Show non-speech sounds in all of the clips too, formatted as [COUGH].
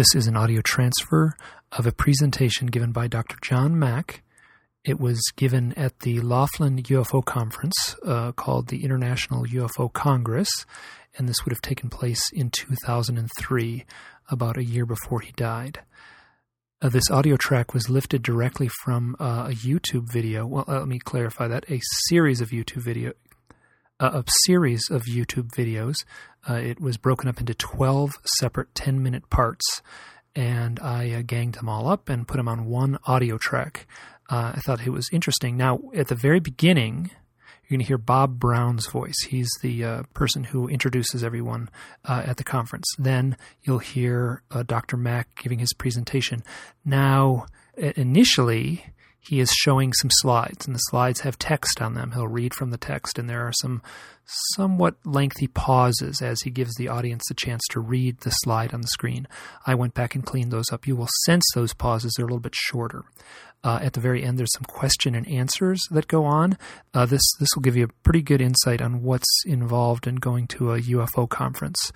This is an audio transfer of a presentation given by Dr. John Mack. It was given at the Laughlin UFO conference uh, called the International UFO Congress, and this would have taken place in 2003, about a year before he died. Uh, this audio track was lifted directly from uh, a YouTube video. Well, uh, let me clarify that a series of YouTube video, a series of YouTube videos. Uh, it was broken up into 12 separate 10 minute parts, and I uh, ganged them all up and put them on one audio track. I thought it was interesting. Now, at the very beginning, you're going to hear Bob Brown's voice. He's the uh, person who introduces everyone uh, at the conference. Then you'll hear uh, Dr. Mack giving his presentation. Now, initially, he is showing some slides, and the slides have text on them. He'll read from the text, and there are some somewhat lengthy pauses as he gives the audience the chance to read the slide on the screen. I went back and cleaned those up. You will sense those pauses, they're a little bit shorter. Uh, at the very end, there's some question and answers that go on. Uh, this this will give you a pretty good insight on what's involved in going to a UFO conference.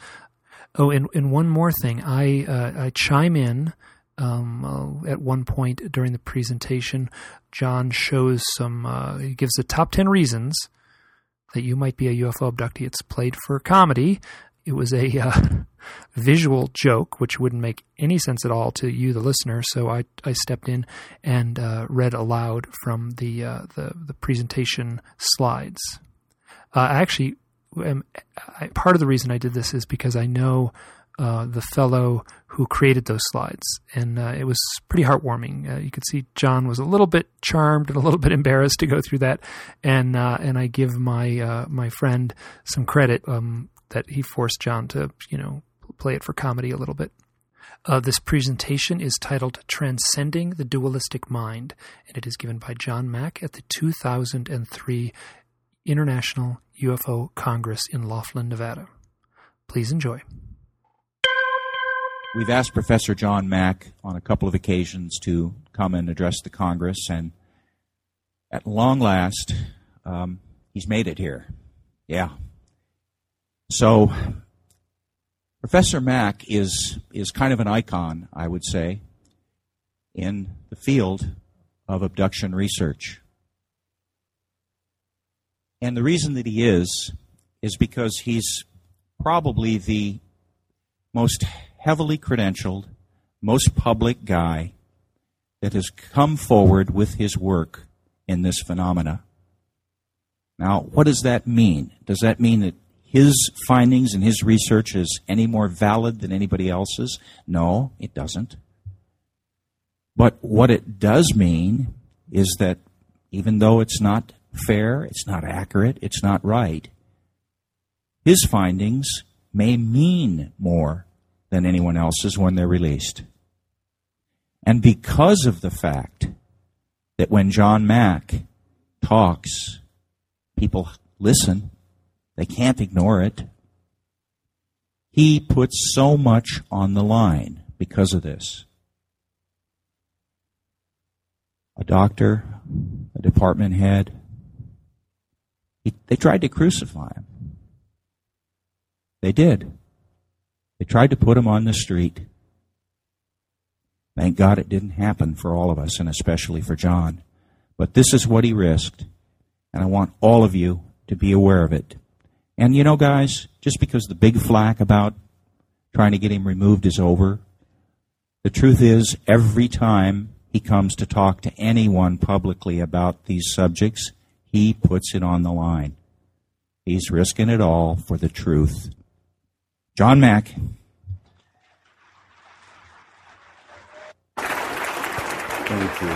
Oh, and, and one more thing, I uh, I chime in um, uh, at one point during the presentation. John shows some. Uh, he gives the top ten reasons that you might be a UFO abductee. It's played for comedy. It was a [LAUGHS] uh, visual joke, which wouldn't make any sense at all to you, the listener. So I, I stepped in and uh, read aloud from the, uh, the, the presentation slides. Uh, I actually, am, I, part of the reason I did this is because I know uh, the fellow who created those slides, and uh, it was pretty heartwarming. Uh, you could see John was a little bit charmed and a little bit [LAUGHS] embarrassed to go through that, and uh, and I give my uh, my friend some credit um, that he forced John to you know play it for comedy a little bit. Uh, this presentation is titled Transcending the Dualistic Mind, and it is given by John Mack at the 2003 International UFO Congress in Laughlin, Nevada. Please enjoy. We've asked Professor John Mack on a couple of occasions to come and address the Congress, and at long last, um, he's made it here. Yeah. So, Professor Mack is, is kind of an icon, I would say, in the field of abduction research. And the reason that he is, is because he's probably the most heavily credentialed, most public guy that has come forward with his work in this phenomena. Now, what does that mean? Does that mean that his findings and his research is any more valid than anybody else's? No, it doesn't. But what it does mean is that even though it's not fair, it's not accurate, it's not right, his findings may mean more than anyone else's when they're released. And because of the fact that when John Mack talks, people listen, they can't ignore it. He puts so much on the line because of this. A doctor, a department head, he, they tried to crucify him. They did. They tried to put him on the street. Thank God it didn't happen for all of us, and especially for John. But this is what he risked, and I want all of you to be aware of it. And you know, guys, just because the big flack about trying to get him removed is over, the truth is, every time he comes to talk to anyone publicly about these subjects, he puts it on the line. He's risking it all for the truth. John Mack. Thank you.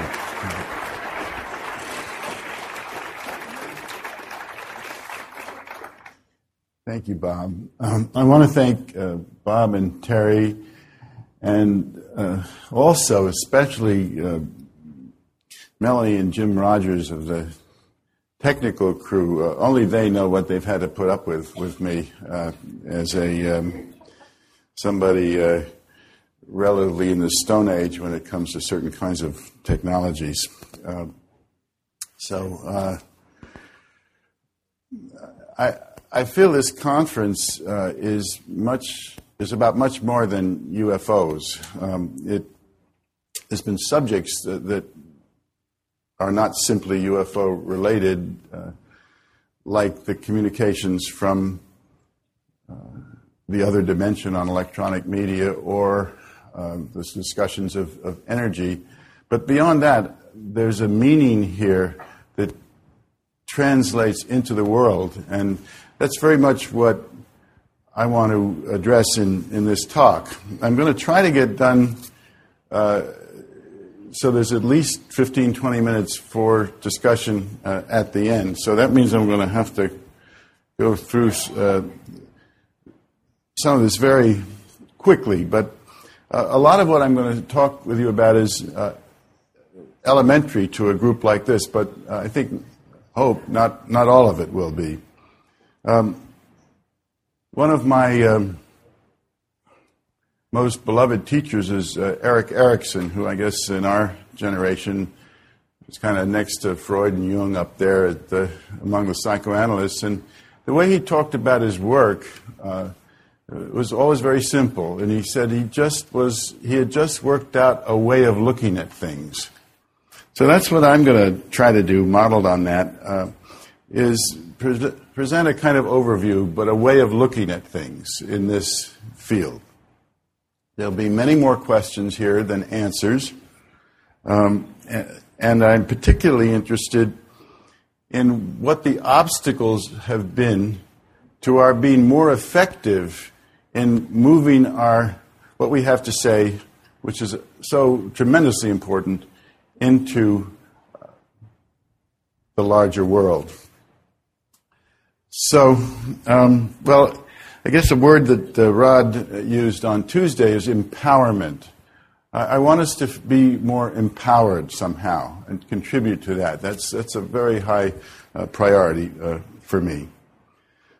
Thank you, Bob. Um, I want to thank uh, Bob and Terry, and uh, also especially uh, Melanie and Jim Rogers of the technical crew, uh, only they know what they've had to put up with with me uh, as a um, somebody uh, relatively in the Stone Age when it comes to certain kinds of technologies. Uh, so uh, I I feel this conference uh, is much is about much more than UFOs. Um, it has been subjects that, that, are not simply UFO related, uh, like the communications from uh, the other dimension on electronic media or uh, the discussions of, of energy. But beyond that, there's a meaning here that translates into the world, and that's very much what I want to address in, in this talk. I'm going to try to get done uh, so there's at least 15, 20 minutes for discussion uh, at the end. So that means I'm going to have to go through uh, some of this very quickly. But uh, a lot of what I'm going to talk with you about is uh, elementary to a group like this, but I think, hope, not, not all of it will be. Um, one of my um, most beloved teachers is uh, Erik Erikson, who I guess in our generation is kind of next to Freud and Jung up there the, among the psychoanalysts. And the way he talked about his work uh, was always very simple. And he said he just was, he had just worked out a way of looking at things. So that's what I'm going to try to do, modeled on that, uh, is pre- present a kind of overview, but a way of looking at things in this field. There'll be many more questions here than answers. Um, and I'm particularly interested in what the obstacles have been to our being more effective in moving our, what we have to say, which is so tremendously important, into the larger world. So, um, well, I guess the word that uh, Rod used on Tuesday is empowerment. I, I want us to be more empowered somehow and contribute to that. That's, that's a very high uh, priority uh, for me.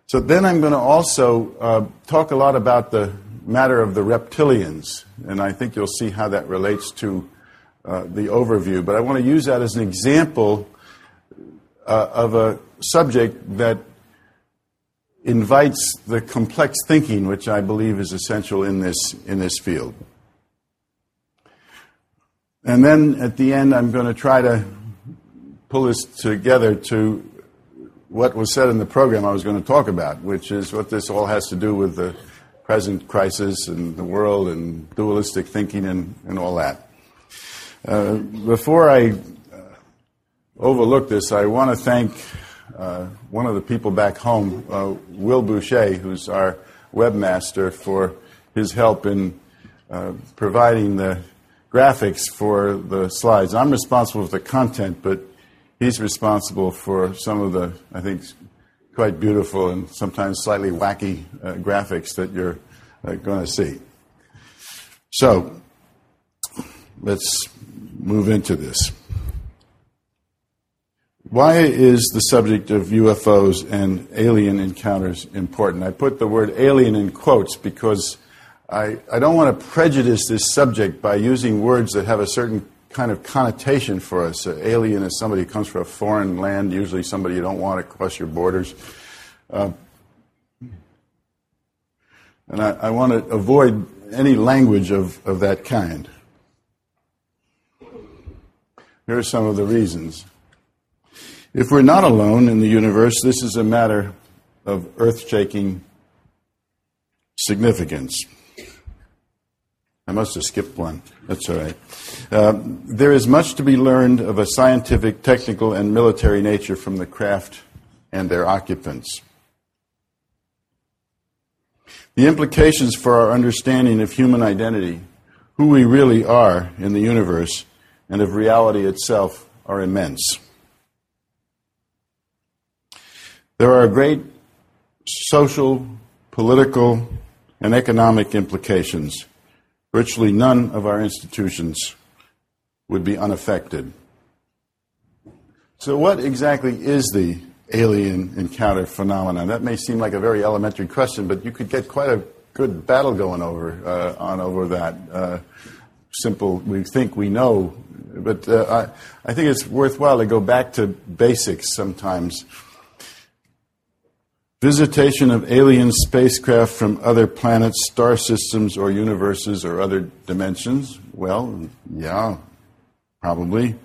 So then I'm going to also uh, talk a lot about the matter of the reptilians, and I think you'll see how that relates to uh, the overview. But I want to use that as an example uh, of a subject that invites the complex thinking, which I believe is essential in this, in this field. And then at the end, I'm going to try to pull this together to what was said in the program I was going to talk about, which is what this all has to do with the present crisis and the world and dualistic thinking and, and all that. Uh, before I uh, overlook this, I want to thank uh, one of the people back home, uh, Will Bueché, who's our webmaster, for his help in uh, providing the graphics for the slides. I'm responsible for the content, but he's responsible for some of the, I think, quite beautiful and sometimes slightly wacky uh, graphics that you're going to see. So, let's move into this. Why is the subject of UFOs and alien encounters important? I put the word alien in quotes because I, I don't want to prejudice this subject by using words that have a certain kind of connotation for us. Uh, alien is somebody who comes from a foreign land, usually somebody you don't want to cross your borders. Uh, and I, I want to avoid any language of, of that kind. Here are some of the reasons. If we're not alone in the universe, this is a matter of earth shaking significance. I must have skipped one. That's all right. Uh, there is much to be learned of a scientific, technical, and military nature from the craft and their occupants. The implications for our understanding of human identity, who we really are in the universe, and of reality itself are immense. There are great social, political, and economic implications. Virtually none of our institutions would be unaffected. So, what exactly is the alien encounter phenomenon? That may seem like a very elementary question, but you could get quite a good battle going over uh, on over that. Uh, simple, we think we know, but uh, I, I think it's worthwhile to go back to basics sometimes. Visitation of alien spacecraft from other planets, star systems, or universes or other dimensions? Well, yeah, probably.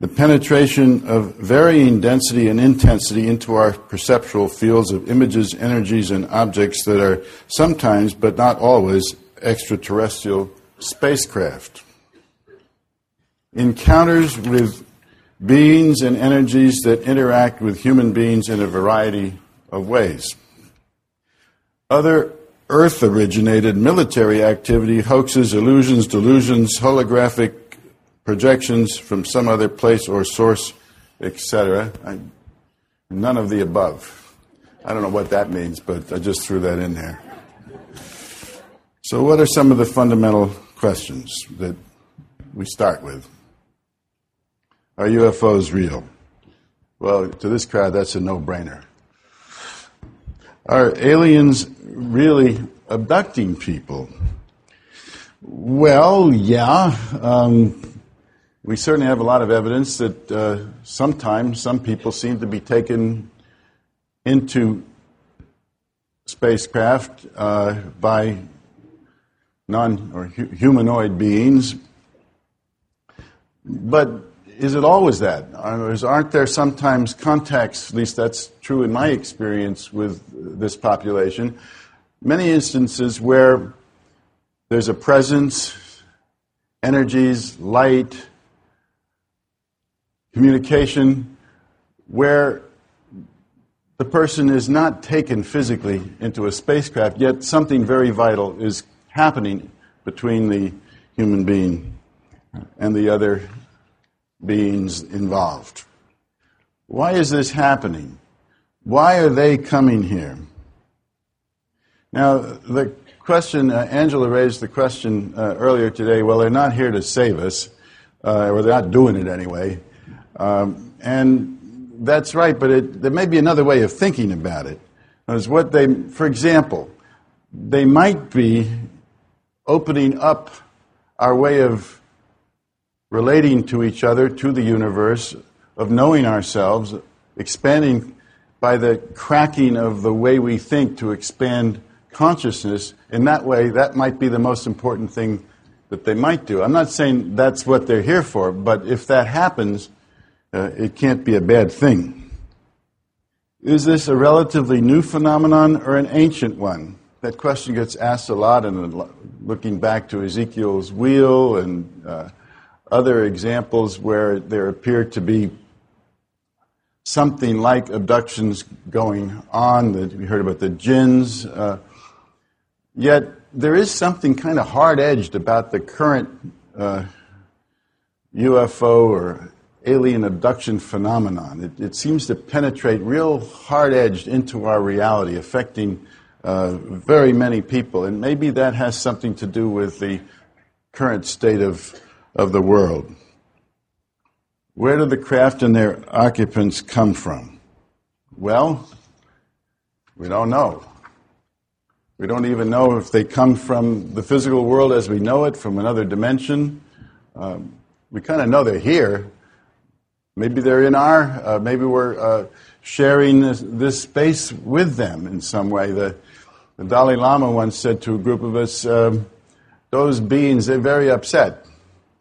The penetration of varying density and intensity into our perceptual fields of images, energies, and objects that are sometimes, but not always, extraterrestrial spacecraft. Encounters with beings and energies that interact with human beings in a variety of ways. Other Earth originated military activity, hoaxes, illusions, delusions, holographic projections from some other place or source, etc. None of the above. I don't know what that means, but I just threw that in there. So, what are some of the fundamental questions that we start with? Are UFOs real? Well, to this crowd, that's a no brainer. Are aliens really abducting people? Well, yeah. Um, we certainly have a lot of evidence that uh, sometimes some people seem to be taken into spacecraft uh, by non or hu- humanoid beings. But is it always that? Aren't there sometimes contacts, at least that's true in my experience with this population, many instances where there's a presence, energies, light, communication, where the person is not taken physically into a spacecraft, yet something very vital is happening between the human being and the other beings involved. Why is this happening? Why are they coming here? Now, the question, uh, Angela raised the question uh, earlier today well, they're not here to save us, uh, or they're not doing it anyway. Um, and that's right, but it, there may be another way of thinking about it. Is what they, for example, they might be opening up our way of relating to each other, to the universe, of knowing ourselves, expanding by the cracking of the way we think to expand consciousness. In that way, that might be the most important thing that they might do. I'm not saying that's what they're here for, but if that happens, uh, it can't be a bad thing. Is this a relatively new phenomenon or an ancient one? That question gets asked a lot, and looking back to Ezekiel's wheel and uh, other examples where there appear to be something like abductions going on. That we heard about the jinns. Uh, yet there is something kind of hard edged about the current uh, UFO or alien abduction phenomenon. It, it seems to penetrate real hard edged into our reality, affecting uh, very many people. And maybe that has something to do with the current state of of the world. Where do the craft and their occupants come from? Well, we don't know. We don't even know if they come from the physical world as we know it, from another dimension. Um, we kind of know they're here. Maybe they're in our, uh, maybe we're uh, sharing this, this, space with them in some way. The, the, Dalai Lama once said to a group of us, um, those beings, they're very upset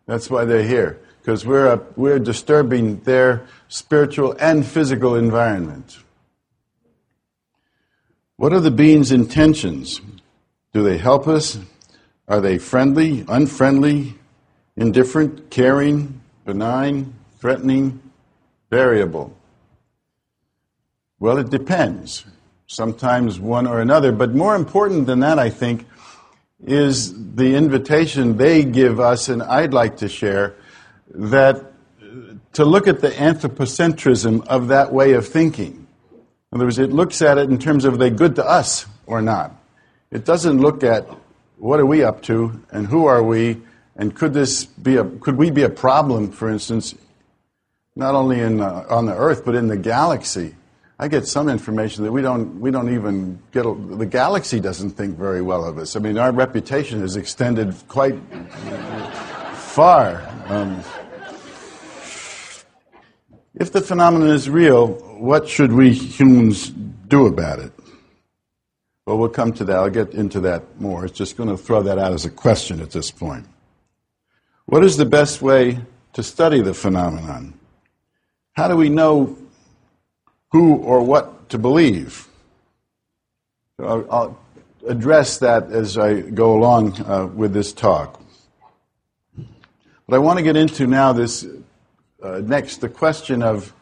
that's why they're here, because we're, we're disturbing their spiritual and physical environment. What are the being's intentions? Do they help us? Are they friendly, unfriendly, indifferent, caring, benign, threatening, variable? Well, it depends. Sometimes one or another. But more important than that, I think, is the invitation they give us, and I'd like to share, that to look at the anthropocentrism of that way of thinking. In other words, it looks at it in terms of are they good to us or not. It doesn't look at what are we up to and who are we and could this be a could we be a problem, for instance, not only in uh, on the Earth but in the galaxy. I get some information that we don't, we don't even get, a, the galaxy doesn't think very well of us. I mean, our reputation has extended quite far. Um, if the phenomenon is real, what should we humans do about it? Well, we'll come to that. I'll get into that more. It's just going to throw that out as a question at this point. What is the best way to study the phenomenon? How do we know who or what to believe? I'll, address that as I go along uh, with this talk. But I want to get into now this uh, next the question of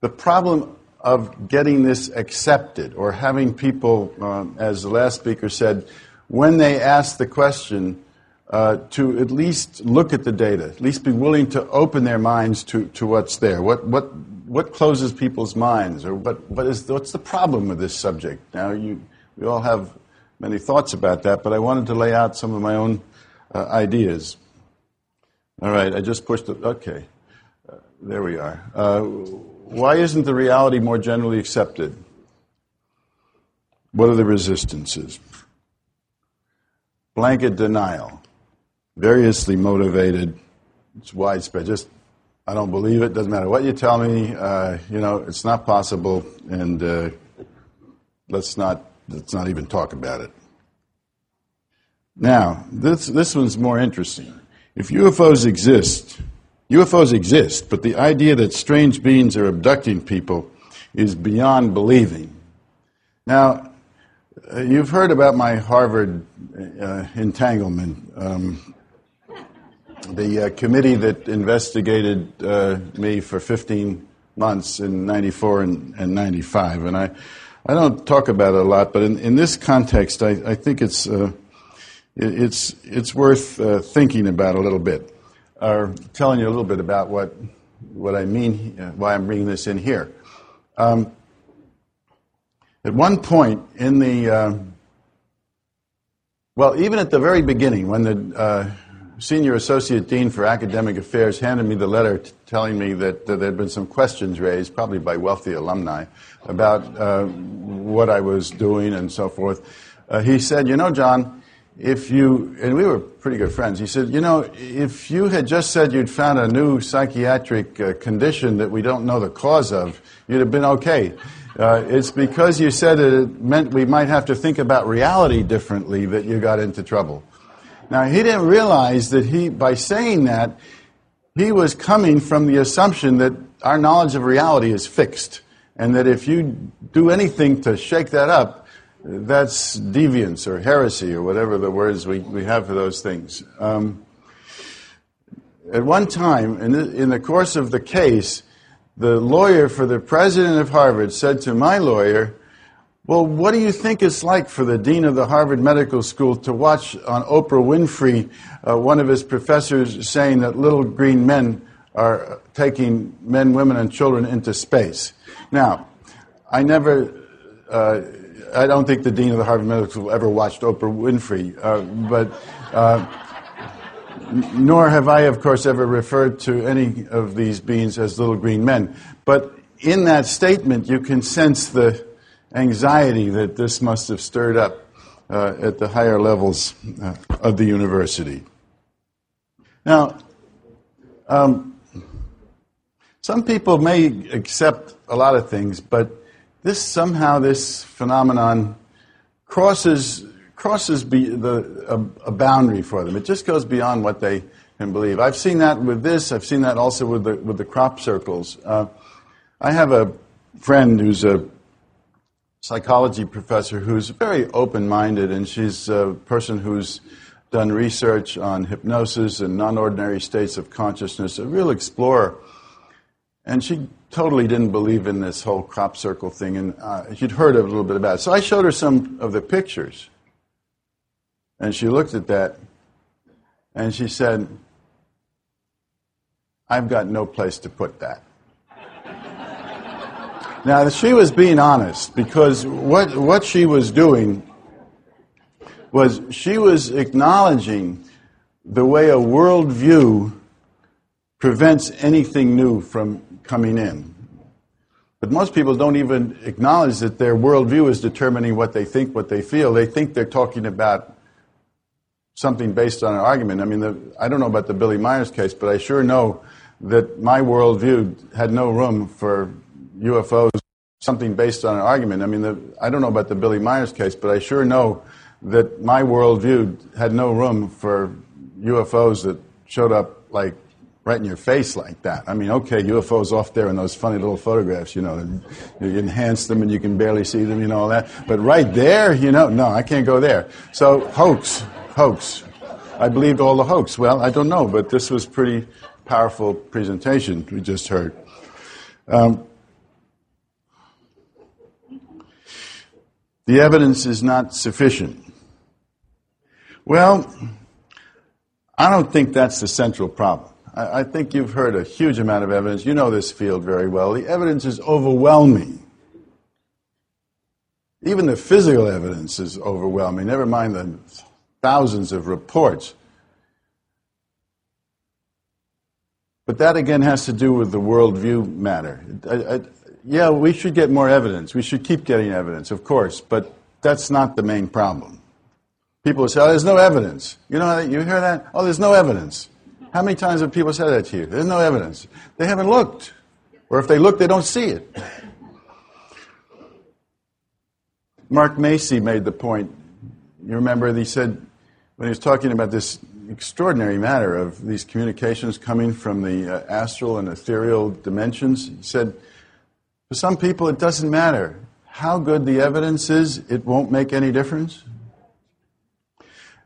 the problem of getting this accepted or having people, uh, as the last speaker said, when they ask the question, uh, to at least look at the data, at least be willing to open their minds to, to what's there. What, what, what closes people's minds, or what, what is, what's the problem with this subject? Now, you, we all have many thoughts about that, but I wanted to lay out some of my own uh, ideas. All right, I just pushed it. Okay, uh, there we are. Uh, why isn't the reality more generally accepted? What are the resistances? Blanket denial, variously motivated. It's widespread. Just, I don't believe it. Doesn't matter what you tell me. Uh, you know, it's not possible, and uh, let's not let's not even talk about it. Now, this this one's more interesting. If UFOs exist, UFOs exist, but the idea that strange beings are abducting people is beyond believing. Now, uh, you've heard about my Harvard uh, entanglement. Um, the uh, committee that investigated uh, me for 15 months in 94 and, and, 95. And I, I don't talk about it a lot, but in, in this context, I, I think it's, uh, it's, it's worth uh, thinking about a little bit or telling you a little bit about what, what I mean, uh, why I'm bringing this in here. Um, at one point in the, uh, well, even at the very beginning, when the senior associate dean for academic affairs handed me the letter t- telling me that there had been some questions raised, probably by wealthy alumni, about uh, what I was doing and so forth, uh, he said, You know, John, if you, and we were pretty good friends, he said, you know, if you had just said you'd found a new psychiatric uh, condition that we don't know the cause of, you'd have been okay. Uh, it's because you said it meant we might have to think about reality differently that you got into trouble. Now, he didn't realize that he, by saying that, he was coming from the assumption that our knowledge of reality is fixed, and that if you do anything to shake that up, that's deviance or heresy or whatever the words we, we have for those things. Um, at one time, in the, in the course of the case, the lawyer for the president of Harvard said to my lawyer, Well, what do you think it's like for the dean of the Harvard Medical School to watch on Oprah Winfrey uh, one of his professors saying that little green men are taking men, women, and children into space? Now, I never. Uh, I don't think the dean of the Harvard Medical School ever watched Oprah Winfrey, uh, but uh, nor have I, of course, ever referred to any of these beings as little green men. But in that statement, you can sense the anxiety that this must have stirred up uh, at the higher levels uh, of the university. Now, um, some people may accept a lot of things, but this somehow this phenomenon crosses crosses the, a, a, boundary for them. It just goes beyond what they can believe. I've seen that with this. I've seen that also with the with the crop circles. Uh, I have a friend who's a psychology professor who's very open-minded, and she's a person who's done research on hypnosis and non-ordinary states of consciousness. A real explorer, and she totally didn't believe in this whole crop circle thing, and uh, she'd heard a little bit about it. So I showed her some of the pictures, and she looked at that, and she said, I've got no place to put that. Now, she was being honest because what, what she was doing was she was acknowledging the way a worldview prevents anything new from coming in. But most people don't even acknowledge that their worldview is determining what they think, what they feel. They think they're talking about something based on an argument. I mean, the, I don't know about the Billy Meier's case, but I sure know that my worldview had no room for UFOs, something based on an argument. I mean, the, I don't know about the Billy Meier's case, but I sure know that my worldview had no room for UFOs that showed up like right in your face like that. I mean, okay, UFOs off there in those funny little photographs, you know, you enhance them and you can barely see them, you know, all that. But right there, you know, no, I can't go there. So hoax, hoax. I believed all the hoax. Well, I don't know, but this was pretty powerful presentation we just heard. Um, the evidence is not sufficient. Well, I don't think that's the central problem. I, I think you've heard a huge amount of evidence. You know this field very well. The evidence is overwhelming. Even the physical evidence is overwhelming, never mind the thousands of reports. But that again has to do with the worldview matter. I, I, yeah, we should get more evidence. We should keep getting evidence, of course, but that's not the main problem. People say, oh, there's no evidence. You know, you hear that? Oh, there's no evidence. How many times have people said that to you? There's no evidence. They haven't looked. Or if they look, they don't see it. Mark Macy made the point. You remember, he said, when he was talking about this extraordinary matter of these communications coming from the uh, astral and ethereal dimensions, he said, for some people, it doesn't matter how good the evidence is, it won't make any difference.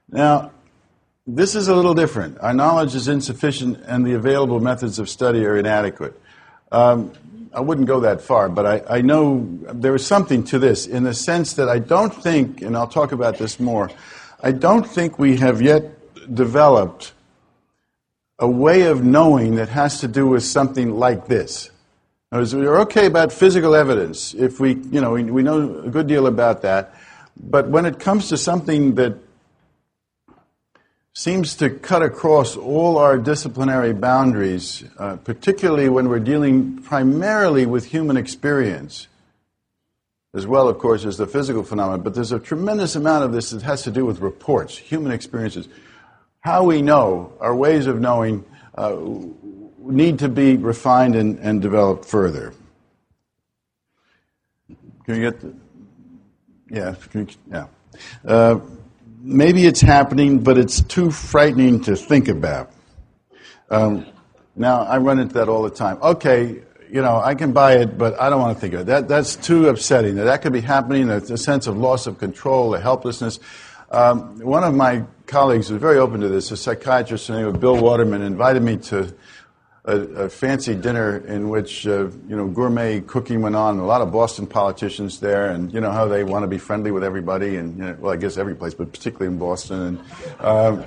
Now, this is a little different. Our knowledge is insufficient, and the available methods of study are inadequate. Um, I wouldn't go that far, but I, I know there is something to this in the sense that I don't think, and I'll talk about this more, I don't think we have yet developed a way of knowing that has to do with something like this. We're okay about physical evidence if we, you know, we, we know a good deal about that, but when it comes to something that seems to cut across all our disciplinary boundaries, uh, particularly when we're dealing primarily with human experience, as well, of course, as the physical phenomena. But there's a tremendous amount of this that has to do with reports, human experiences. How we know, our ways of knowing, uh, need to be refined and, and developed further. Can you get the. Yeah, you, yeah. Uh, maybe it's happening, but it's too frightening to think about. Um, now, I run into that all the time. Okay, you know, I can buy it, but I don't want to think of it. That, that's too upsetting. That, that could be happening, a, a sense of loss of control, a helplessness. Um, one of my colleagues was very open to this, a psychiatrist named Bill Waterman, invited me to a, a fancy dinner in which uh, you know gourmet cooking went on. A lot of Boston politicians there, and you know how they want to be friendly with everybody, and you know, well, I guess every place, but particularly in Boston. And uh,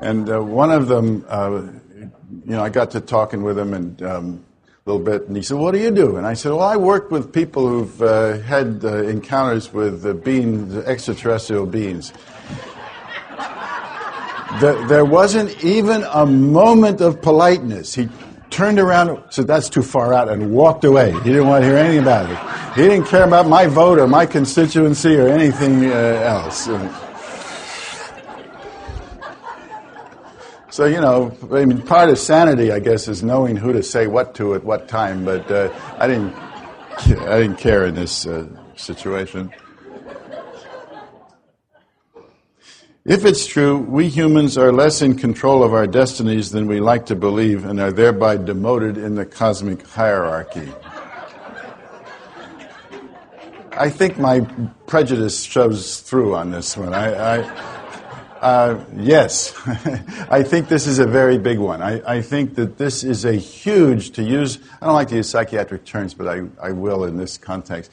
and uh, one of them, uh, you know, I got to talking with him and. Um, a little bit, and he said, "What do you do?" And I said, "Well, I work with people who've uh, had uh, encounters with beings, extraterrestrial beings." there wasn't even a moment of politeness. He turned around, said, That's too far out, and walked away. He didn't want to hear anything about it. He didn't care about my vote or my constituency or anything uh, else. So, you know, I mean, part of sanity, I guess, is knowing who to say what to at what time, but uh, I, didn't, I didn't care in this uh, situation. If it's true, we humans are less in control of our destinies than we like to believe and are thereby demoted in the cosmic hierarchy. I think my prejudice shows through on this one. I, I uh, yes, [LAUGHS] I think this is a very big one. I, I, think that this is a huge, to use, I don't like to use psychiatric terms, but I, I will in this context.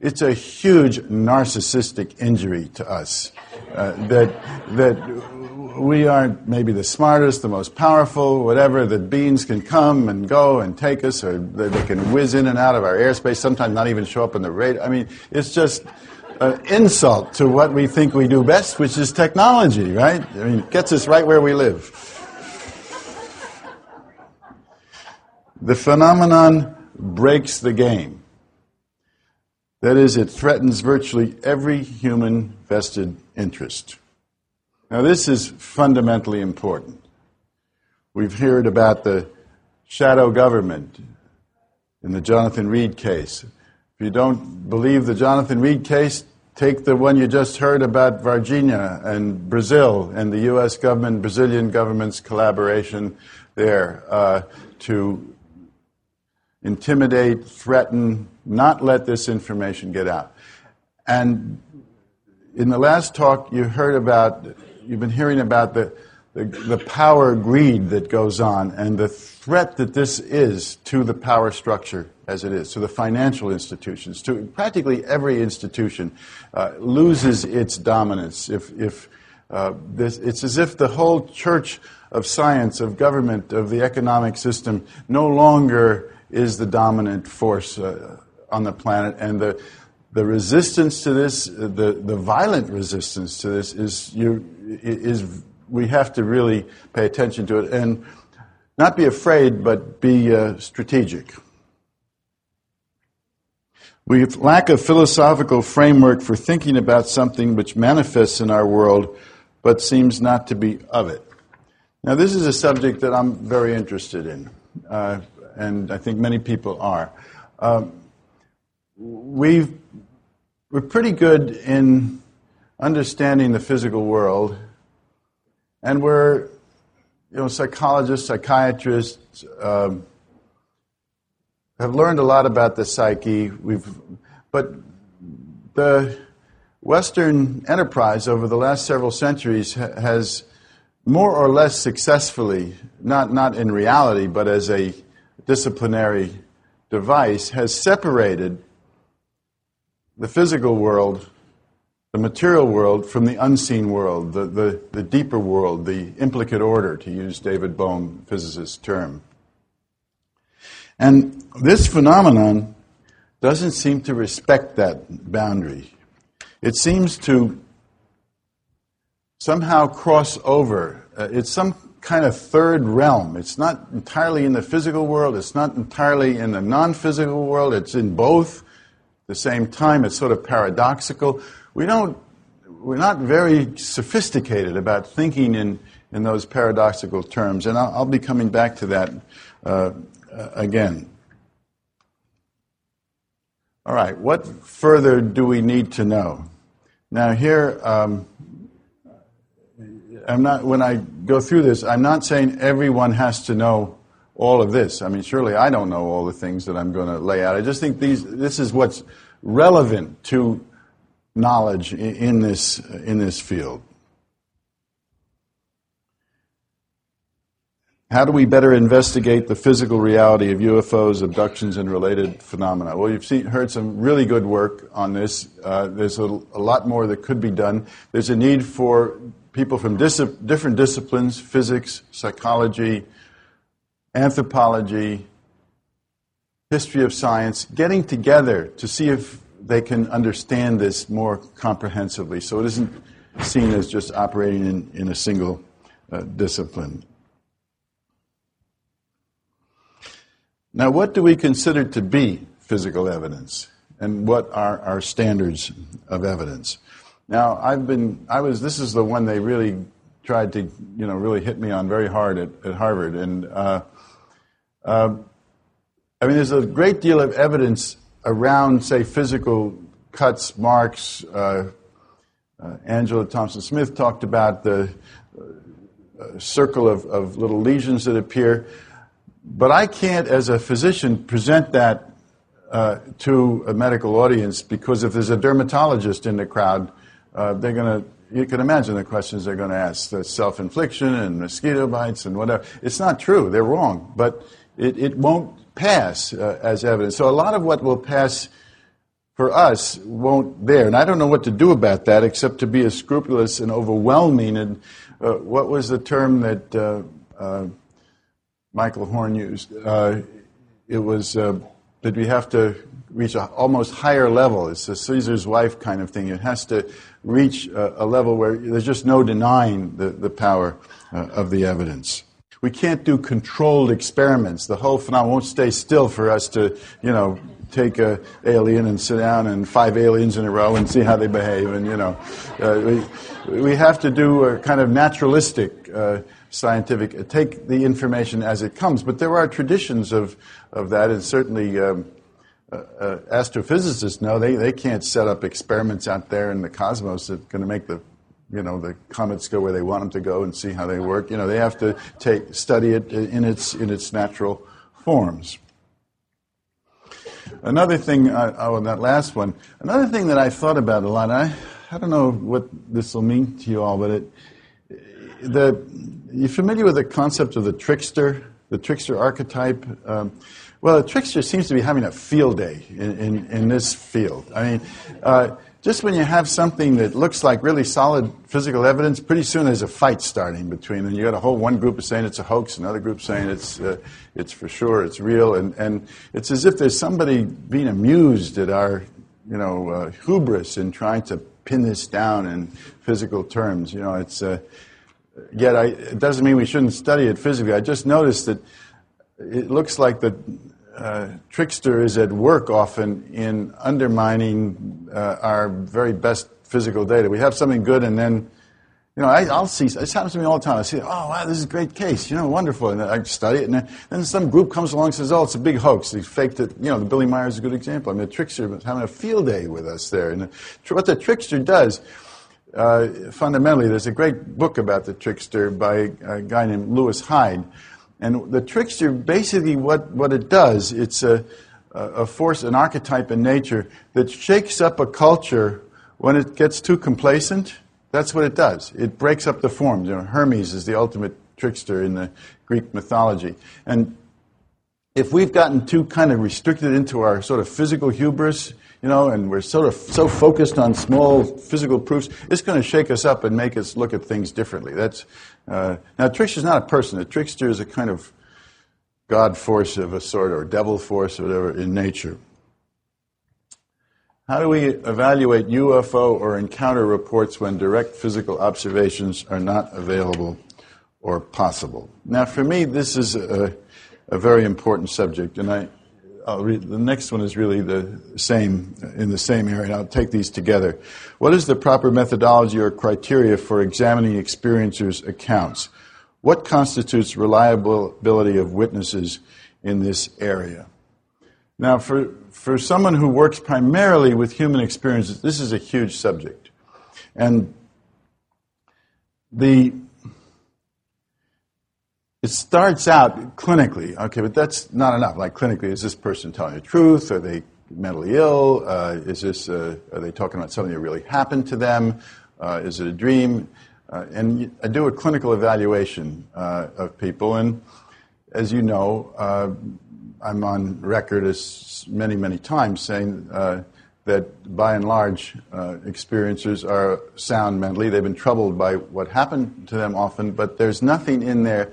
It's a huge narcissistic injury to us uh, that, that we aren't maybe the smartest, the most powerful, whatever, that beings can come and go and take us, or that they can whiz in and out of our airspace, sometimes not even show up in the radar. I mean, it's just an insult to what we think we do best, which is technology, right? I mean, it gets us right where we live. The phenomenon breaks the game. That is, it threatens virtually every human vested interest. Now, this is fundamentally important. We've heard about the shadow government in the Jonathan Reed case. If you don't believe the Jonathan Reed case, take the one you just heard about Varginha and Brazil and the U.S. government, Brazilian government's collaboration there uh, to intimidate, threaten, not let this information get out. And in the last talk, you heard about, you've been hearing about the, the, the, power greed that goes on and the threat that this is to the power structure as it is, to the financial institutions, to practically every institution uh, loses its dominance. If, if uh, this, it's as if the whole church of science, of government, of the economic system no longer is the dominant force uh, on the planet, and the the resistance to this, the, the violent resistance to this, is you is we have to really pay attention to it and not be afraid, but be uh, strategic. We lack a philosophical framework for thinking about something which manifests in our world but seems not to be of it. Now, this is a subject that I'm very interested in, uh, and I think many people are. Um, we've, we're pretty good in understanding the physical world, and we're, you know, psychologists, psychiatrists, um, have learned a lot about the psyche. We've, but the Western enterprise over the last several centuries ha- has more or less successfully, not, not in reality, but as a disciplinary device, has separated the physical world, the material world, from the unseen world, the, the, the deeper world, the implicate order, to use David Bohm, physicist's term. And this phenomenon doesn't seem to respect that boundary. It seems to somehow cross over. Uh, it's some kind of third realm. It's not entirely in the physical world, it's not entirely in the non physical world, it's in both the same time. It's sort of paradoxical. We don't, we're not very sophisticated about thinking in, in those paradoxical terms, and I'll, I'll be coming back to that uh, again. All right, what further do we need to know? Now, here, um, I'm not, when I go through this, I'm not saying everyone has to know all of this. I mean, surely I don't know all the things that I'm going to lay out. I just think these, this is what's relevant to knowledge in this, in this field. How do we better investigate the physical reality of UFOs, abductions, and related phenomena? Well, you've seen, heard some really good work on this. Uh, there's a, a, lot more that could be done. There's a need for people from dis- different disciplines physics, psychology, anthropology, history of science getting together to see if they can understand this more comprehensively so it isn't seen as just operating in, in a single uh, discipline. Now, what do we consider to be physical evidence? And what are our standards of evidence? Now, I've been, I was, this is the one they really tried to, you know, really hit me on very hard at, at Harvard. And, uh, uh, I mean, there's a great deal of evidence around, say, physical cuts, marks. Uh, uh Angela Thompson Smith talked about the uh, circle of, of little lesions that appear. But I can't, as a physician, present that uh, to a medical audience because if there's a dermatologist in the crowd, uh, they're going to, you can imagine the questions they're going to ask the self infliction and mosquito bites and whatever. It's not true, they're wrong, but it, it won't pass uh, as evidence. So a lot of what will pass for us won't there. And I don't know what to do about that except to be as scrupulous and overwhelming. And uh, what was the term that uh, uh, Michael Horn used. Uh, it was uh, that we have to reach an almost higher level. It's a Caesar's wife kind of thing. It has to reach a, a level where there's just no denying the, the power uh, of the evidence. We can't do controlled experiments. The whole phenomenon won't stay still for us to, you know, take a alien and sit down and five aliens in a row and see how they behave. And you know, uh, we we have to do a kind of naturalistic. Uh, scientific, uh, take the information as it comes. But there are traditions of, of that, and certainly um, uh, uh, astrophysicists know they, they can't set up experiments out there in the cosmos that are going to make the you know the comets go where they want them to go and see how they work. You know they have to take study it in its in its natural forms. Another thing, uh, oh, that last one. Another thing that I thought about a lot. I I don't know what this will mean to you all, but it the you familiar with the concept of the trickster, the trickster archetype? Um, well, a trickster seems to be having a field day in, in, in this field. I mean, uh, just when you have something that looks like really solid physical evidence, pretty soon there's a fight starting between them. You got a whole one group is saying it's a hoax, another group saying it's uh, it's for sure, it's real, and and it's as if there's somebody being amused at our you know uh, hubris in trying to pin this down in physical terms. You know, it's uh, yet I, it doesn't mean we shouldn't study it physically. I just noticed that it looks like the uh, trickster is at work often in undermining uh, our very best physical data. We have something good, and then, you know, I, will see, this happens to me all the time. I see, oh, wow, this is a great case, you know, wonderful. And I study it, and then, then some group comes along and says, oh, it's a big hoax. They faked it. You know, the Billy Meier is a good example. I mean, the trickster was having a field day with us there. And the, what the trickster does, uh, fundamentally, there's a great book about the trickster by a guy named Lewis Hyde. And the trickster, basically, what, what it does, it's a, a force, an archetype in nature that shakes up a culture when it gets too complacent. That's what it does. It breaks up the forms. You know, Hermes is the ultimate trickster in the Greek mythology. And if we've gotten too kind of restricted into our sort of physical hubris, you know, and we're sort of so focused on small physical proofs, it's going to shake us up and make us look at things differently. That's uh, now, a trickster is not a person. A trickster is a kind of god force of a sort, or devil force, or whatever, in nature. How do we evaluate UFO or encounter reports when direct physical observations are not available or possible? Now, for me, this is a, a very important subject, and I, Oh, Read, the next one is really the same in the same area. I'll take these together. What is the proper methodology or criteria for examining experiencers' accounts? What constitutes reliability of witnesses in this area? Now, for, for someone who works primarily with human experiences, this is a huge subject. And the it starts out clinically, okay, but that's not enough. Like clinically, is this person telling the truth? Are they mentally ill? Uh, is this? Uh, are they talking about something that really happened to them? Uh, is it a dream? Uh, and I do a clinical evaluation uh, of people, and as you know, uh, I'm on record as many, many times saying that by and large, experiencers are sound mentally. They've been troubled by what happened to them often, but there's nothing in there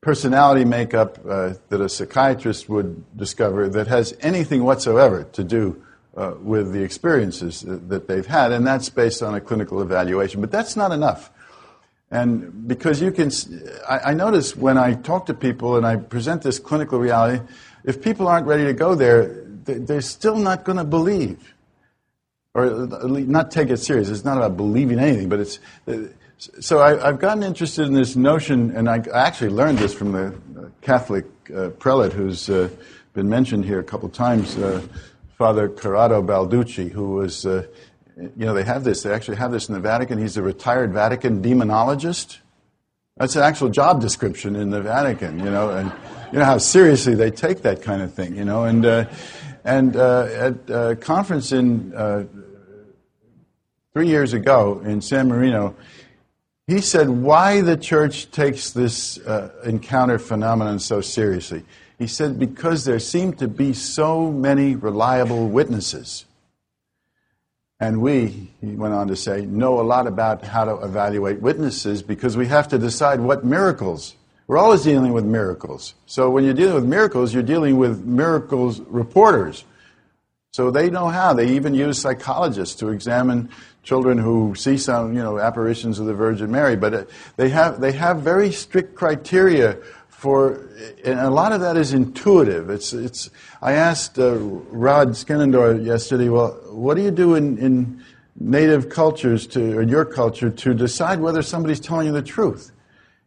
personality makeup uh, that a psychiatrist would discover that has anything whatsoever to do uh, with the experiences that they've had, and that's based on a clinical evaluation. But that's not enough. And because you can, I, I notice when I talk to people and I present this clinical reality, if people aren't ready to go there, they're still not going to believe or not take it serious. It's not about believing anything, but it's so I, have gotten interested in this notion, and I actually learned this from the Catholic uh, prelate who's uh, been mentioned here a couple times, uh, Father Corrado Balducci, who was, uh, you know, they have this, they actually have this in the Vatican. He's a retired Vatican demonologist. That's an actual job description in the Vatican, you know, and you know how seriously they take that kind of thing, you know, and uh, and uh, at a conference in three years ago in San Marino he said why the church takes this uh, encounter phenomenon so seriously. He said because there seem to be so many reliable witnesses. And we, he went on to say, know a lot about how to evaluate witnesses because we have to decide what miracles. We're always dealing with miracles. So when you're dealing with miracles, you're dealing with miracles reporters. So they know how. They even use psychologists to examine children who see some, you know, apparitions of the Virgin Mary. But uh, they have they have very strict criteria for, and a lot of that is intuitive. It's, it's, I asked uh, Rod Skenandore yesterday, well, what do you do in, in native cultures to, or your culture to decide whether somebody's telling you the truth?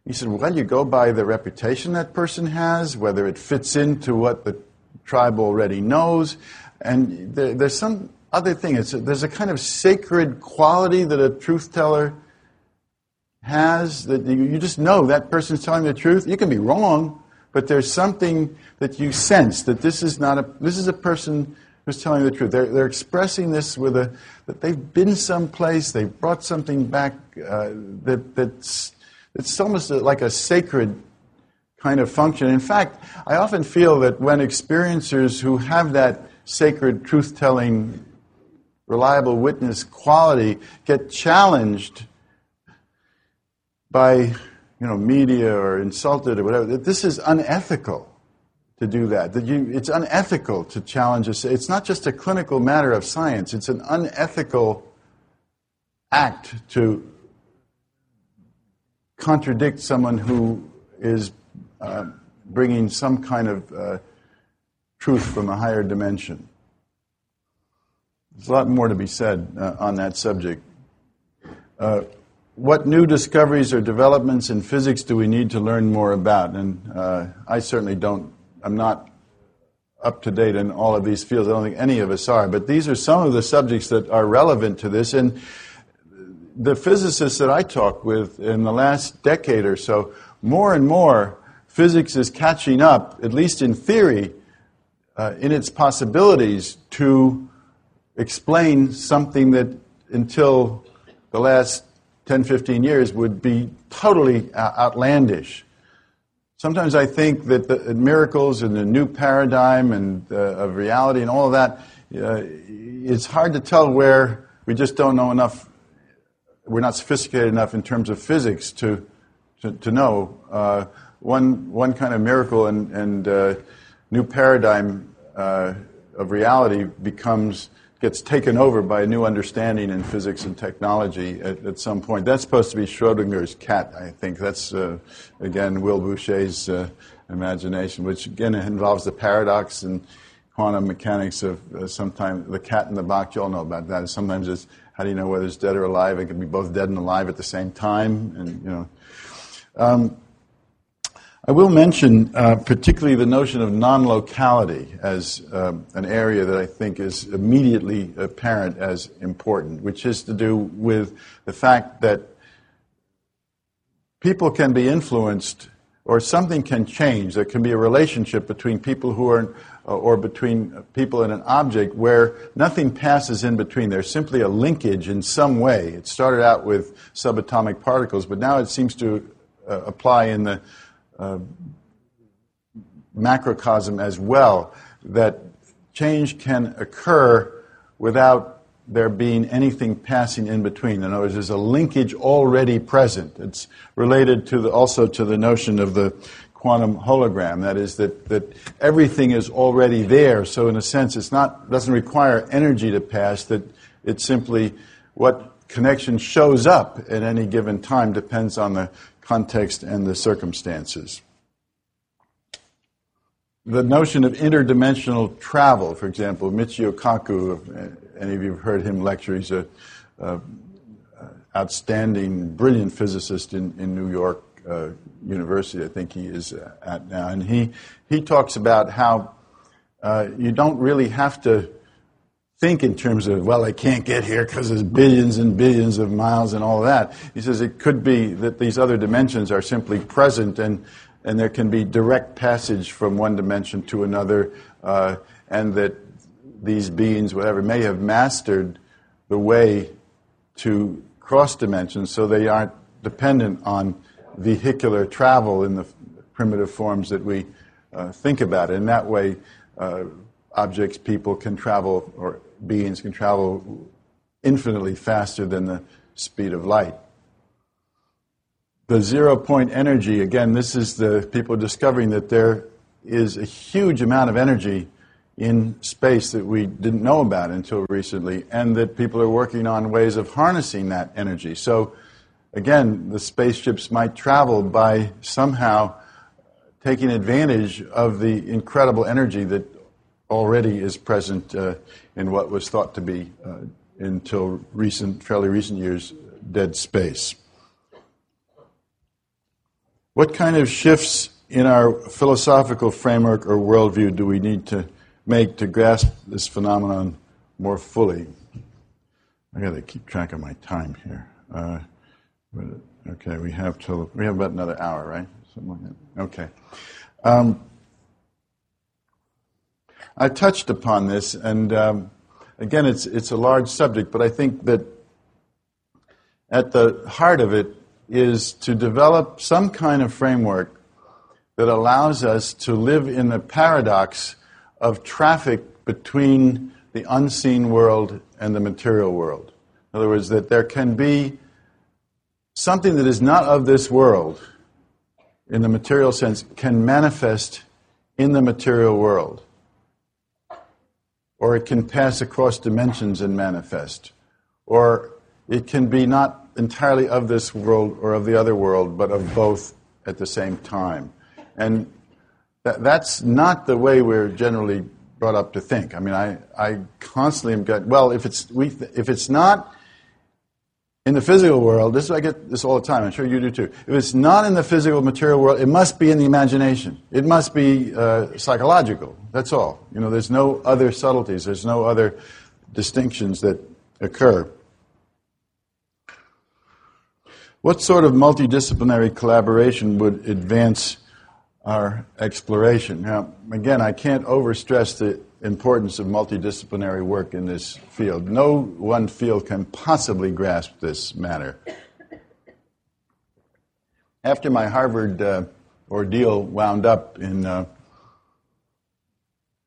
He said, well, you go by the reputation that person has, whether it fits into what the tribe already knows. And there, there's some other thing. It's a, there's a kind of sacred quality that a truth teller has that you just know that person's telling the truth. You can be wrong, but there's something that you sense that this is not a this is a person who's telling the truth. They're, they're expressing this with a that they've been someplace, they've brought something back uh, that that's it's almost like a sacred kind of function. In fact, I often feel that when experiencers who have that sacred truth telling, reliable witness quality get challenged by you know media or insulted or whatever this is unethical to do that. That you it's unethical to challenge us it's not just a clinical matter of science it's an unethical act to contradict someone who is uh, bringing some kind of uh, truth from a higher dimension there's a lot more to be said uh, on that subject uh, what new discoveries or developments in physics do we need to learn more about? And uh, I certainly don't, I'm not up to date in all of these fields. I don't think any of us are. But these are some of the subjects that are relevant to this. And the physicists that I talk with in the last decade or so, more and more, physics is catching up, at least in theory, uh, in its possibilities to explain something that until the last 10, 15 years would be totally outlandish. Sometimes I think that the miracles and the new paradigm and uh, of reality and all of that, uh, it's hard to tell where we just don't know enough. We're not sophisticated enough in terms of physics to to, to know. Uh, one one kind of miracle and, and uh, new paradigm uh, of reality becomes gets taken over by a new understanding in physics and technology at, at some point. That's supposed to be Schrodinger's cat, I think. That's, uh, again, Will Bueché's uh, imagination, which again involves the paradox and quantum mechanics of uh, sometimes the cat in the box. You all know about that. Sometimes it's how do you know whether it's dead or alive? It can be both dead and alive at the same time, and you know. Um, I will mention uh, particularly the notion of non locality as uh, an area that I think is immediately apparent as important, which is to do with the fact that people can be influenced or something can change. There can be a relationship between people who are, uh, or between people and an object where nothing passes in between. There's simply a linkage in some way. It started out with subatomic particles, but now it seems to uh, apply in the macrocosm as well, that change can occur without there being anything passing in between. In other words, there's a linkage already present. It's related to the, also to the notion of the quantum hologram. That is, that, that everything is already there. So, in a sense, it's not doesn't require energy to pass. That it's simply what connection shows up at any given time depends on the context and the circumstances. The notion of interdimensional travel, for example, Michio Kaku, any of you have heard him lecture, he's an outstanding, brilliant physicist in, in New York uh, University, I think he is at now. And he, he talks about how uh, you don't really have to think in terms of, well, I can't get here because there's billions and billions of miles and all that. He says it could be that these other dimensions are simply present and, and there can be direct passage from one dimension to another, uh, and that these beings, whatever, may have mastered the way to cross dimensions so they aren't dependent on vehicular travel in the primitive forms that we uh, think about. In that way, uh, objects, people can travel, or beings can travel infinitely faster than the speed of light. The zero point energy, again, this is the people discovering that there is a huge amount of energy in space that we didn't know about until recently, and that people are working on ways of harnessing that energy. So, again, the spaceships might travel by somehow taking advantage of the incredible energy that already is present uh, in what was thought to be, uh, until recent, fairly recent years, dead space. What kind of shifts in our philosophical framework or worldview do we need to make to grasp this phenomenon more fully? I got to keep track of my time here. Uh, okay, we have till we have about another hour, right? Something like that. Okay. Um, I touched upon this, and um, again, it's it's a large subject, but I think that at the heart of it is to develop some kind of framework that allows us to live in the paradox of traffic between the unseen world and the material world. In other words, that there can be something that is not of this world in the material sense can manifest in the material world. Or it can pass across dimensions and manifest. Or it can be not entirely of this world or of the other world, but of both at the same time. And that, that's not the way we're generally brought up to think. I mean, I, I constantly am getting, well, if it's, we, if it's not in the physical world, this I get this all the time. I'm sure you do too. If it's not in the physical material world, it must be in the imagination. It must be uh, psychological. That's all. You know, there's no other subtleties. There's no other distinctions that occur. What sort of multidisciplinary collaboration would advance our exploration? Now, again, I can't overstress the importance of multidisciplinary work in this field. No one field can possibly grasp this matter. After my Harvard uh, ordeal wound up in uh,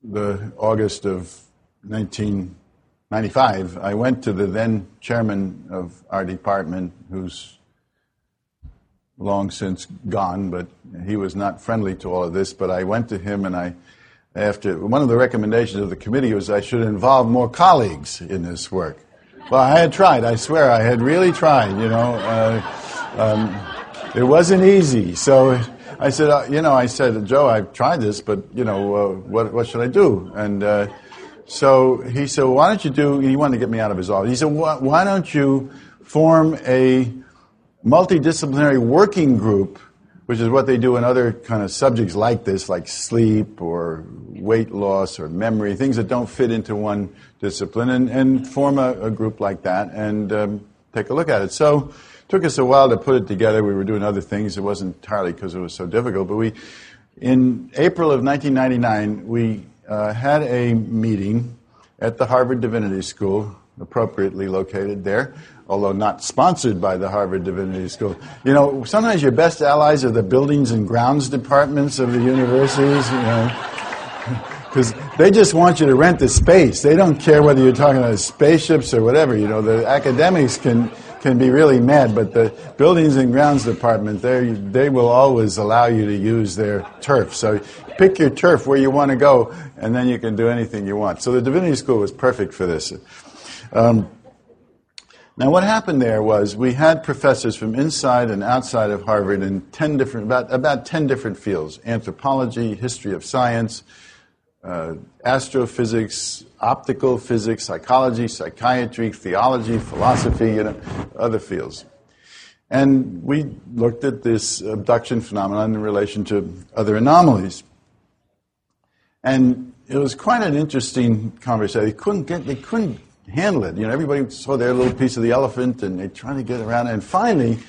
the August of 1995, I went to the then chairman of our department, who's long since gone, but he was not friendly to all of this. But I went to him and I after one of the recommendations of the committee was I should involve more colleagues in this work. Well, I had tried. I swear, I had really tried. You know, uh, um, it wasn't easy. So I said, uh, you know, I said, Joe, I've tried this, but you know, uh, what what should I do? And uh, so he said, well, why don't you do? He wanted to get me out of his office. He said, why, why don't you form a multidisciplinary working group which is what they do in other kind of subjects like this, like sleep or weight loss or memory, things that don't fit into one discipline, and, and form a, a group like that and um, take a look at it. So it took us a while to put it together. We were doing other things. It wasn't entirely because it was so difficult, but we, in April of 1999, we uh, had a meeting at the Harvard Divinity School, appropriately located there, although not sponsored by the Harvard Divinity School. You know, sometimes your best allies are the buildings and grounds departments of the universities, you know, [LAUGHS] because they just want you to rent the space. They don't care whether you're talking about spaceships or whatever. You know, the academics can can be really mad, but the buildings and grounds department, they will always allow you to use their turf. So pick your turf where you want to go, and then you can do anything you want. So the Divinity School was perfect for this. Um, now, what happened there was we had professors from inside and outside of Harvard in 10 different, about, about 10 different fields anthropology, history of science, uh, astrophysics, optical physics, psychology, psychiatry, theology, philosophy, you know, other fields. And we looked at this abduction phenomenon in relation to other anomalies. And it was quite an interesting conversation. They couldn't get, they couldn't handle it. You know, everybody saw their little piece of the elephant and they trying to get around it. And finally,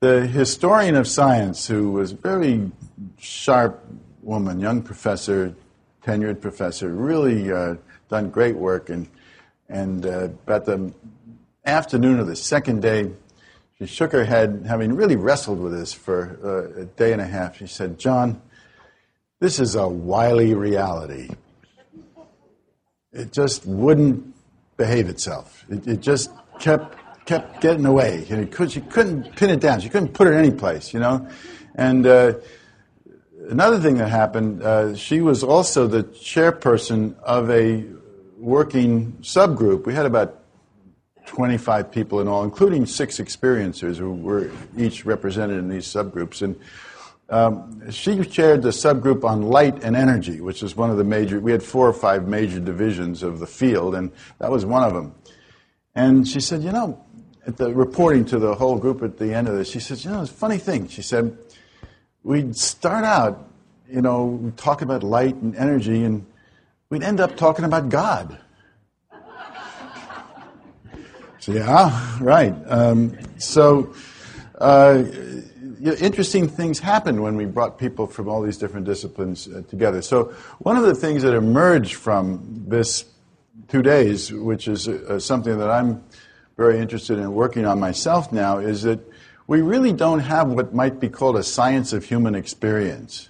the historian of science, who was a very sharp woman, young professor, tenured professor, really uh, done great work. And, and uh, about the afternoon of the second day, she shook her head, having really wrestled with this for uh, a day and a half. She said, John, this is a wily reality. It just wouldn't behave itself. It, it just kept kept getting away. You know, could, she couldn't pin it down. She couldn't put it any place, you know. And uh, another thing that happened, uh, she was also the chairperson of a working subgroup. We had about 25 people in all, including six experiencers who were each represented in these subgroups. And Um, she chaired the subgroup on light and energy, which is one of the major, we had four or five major divisions of the field, and that was one of them. And she said, you know, at the reporting to the whole group at the end of this, she said, you know, it's a funny thing. She said, we'd start out, you know, talk about light and energy, and we'd end up talking about God. [LAUGHS] so, yeah, right. Um, so, uh, interesting things happened when we brought people from all these different disciplines uh, together. So, one of the things that emerged from this two days, which is uh, something that I'm very interested in working on myself now, is that we really don't have what might be called a science of human experience.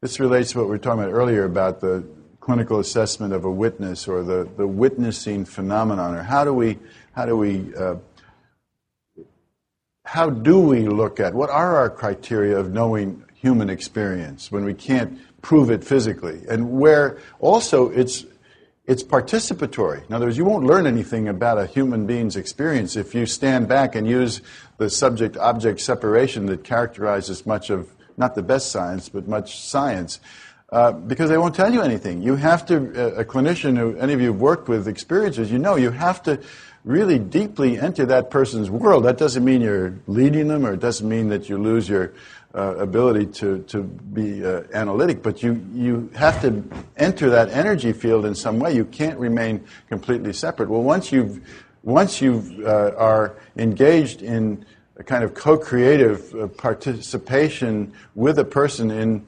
This relates to what we were talking about earlier about the clinical assessment of a witness or the, the witnessing phenomenon, or how do we, how do we, uh, how do we look at, what are our criteria of knowing human experience when we can't prove it physically? And where also it's it's participatory. In other words, you won't learn anything about a human being's experience if you stand back and use the subject object separation that characterizes much of, not the best science, but much science. Uh, because they won't tell you anything. You have to, a clinician who any of you have worked with experiences, you know, you have to really deeply enter that person's world. That doesn't mean you're leading them, or it doesn't mean that you lose your uh, ability to, to be uh, analytic, but you, you have to enter that energy field in some way. You can't remain completely separate. Well, once you've once you uh, are engaged in a kind of co-creative uh, participation with a person in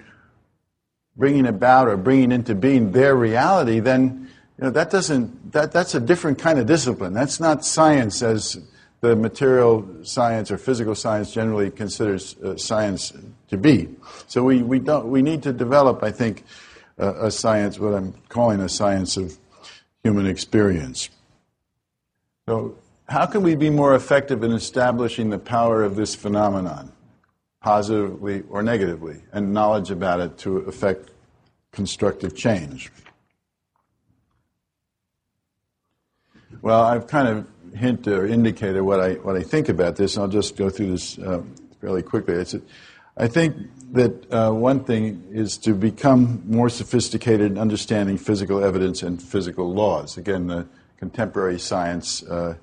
bringing about or bringing into being their reality, then you know that doesn't that that's a different kind of discipline. That's not science as the material science or physical science generally considers uh, science to be. So we, we, don't, we need to develop, I think, uh, a science, what I'm calling a science of human experience. So, how can we be more effective in establishing the power of this phenomenon, positively or negatively, and knowledge about it to affect constructive change? Well, I've kind of hinted or indicated what I what I think about this. and I'll just go through this uh, fairly quickly. It's, I think that uh, one thing is to become more sophisticated in understanding physical evidence and physical laws. Again, the contemporary science uh,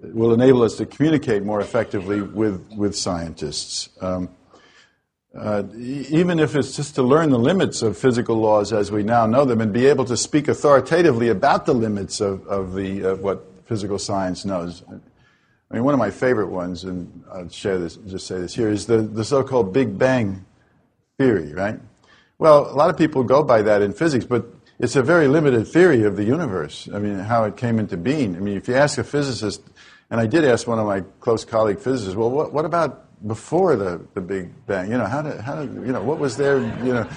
will enable us to communicate more effectively with with scientists. Um, uh, even if it's just to learn the limits of physical laws as we now know them and be able to speak authoritatively about the limits of, of the, of what physical science knows. I mean, one of my favorite ones, and I'll share this, just say this here, is the, the so called Big Bang theory, right? Well, a lot of people go by that in physics, but it's a very limited theory of the universe. I mean, how it came into being. I mean, if you ask a physicist, and I did ask one of my close colleague physicists, well, what, what about before the, the Big Bang? You know, how did, how did, you know, what was there, you know?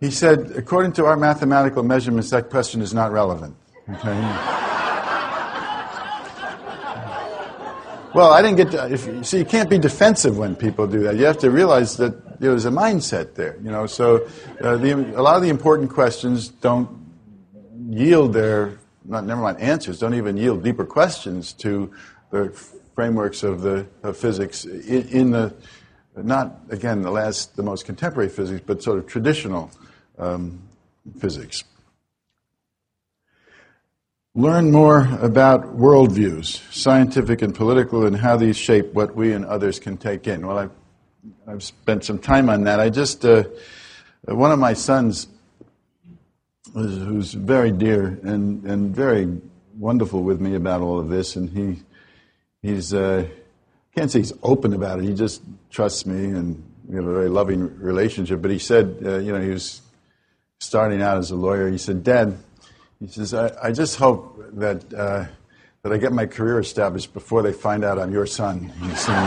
He said, according to our mathematical measurements, that question is not relevant. Okay? Well, I didn't get to. If, see, you can't be defensive when people do that. You have to realize that there's a mindset there. You know, so uh, the, a lot of the important questions don't yield their not never mind answers. Don't even yield deeper questions to the frameworks of the of physics in, the not again the last the most contemporary physics, but sort of traditional um, physics learn more about worldviews, scientific and political, and how these shape what we and others can take in. Well, I've, I've spent some time on that. I just, uh, one of my sons, who's very dear and, and very wonderful with me about all of this, and he, he's, uh, can't say he's open about it, he just trusts me, and we have a very loving relationship. But he said, uh, you know, he was starting out as a lawyer, he said, Dad, he says, I, I just hope that, uh, that I get my career established before they find out I'm your son. Saying,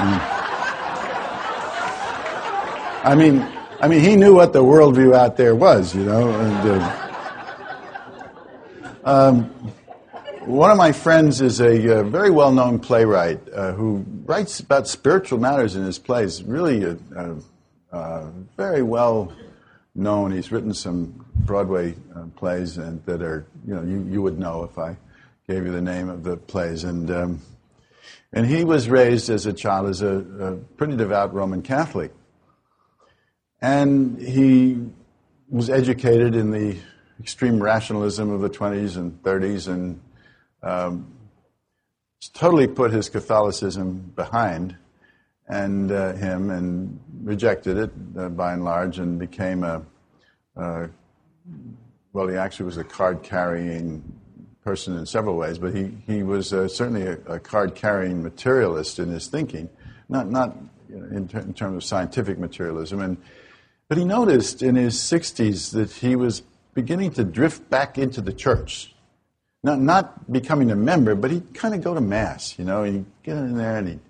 mm. I mean, I mean, he knew what the worldview out there was, you know. And, uh, um, one of my friends is a uh, very well-known playwright uh, who writes about spiritual matters in his plays. Really, a, a, a very well known. He's written some Broadway uh, plays and that are you know you, you would know if I gave you the name of the plays and um, and he was raised as a child as a, a, pretty devout Roman Catholic And he was educated in the extreme rationalism of the 20s and 30s and um, totally put his Catholicism behind and uh, him and rejected it uh, by and large and became a, uh, well, he actually was a card carrying person in several ways, but he, he was uh, certainly a, a card carrying materialist in his thinking, not, not you know, in, ter- in terms of scientific materialism. And, but he noticed in his 60s that he was beginning to drift back into the church. Not, not becoming a member, but he'd kind of go to Mass, you know, he'd get in there and he'd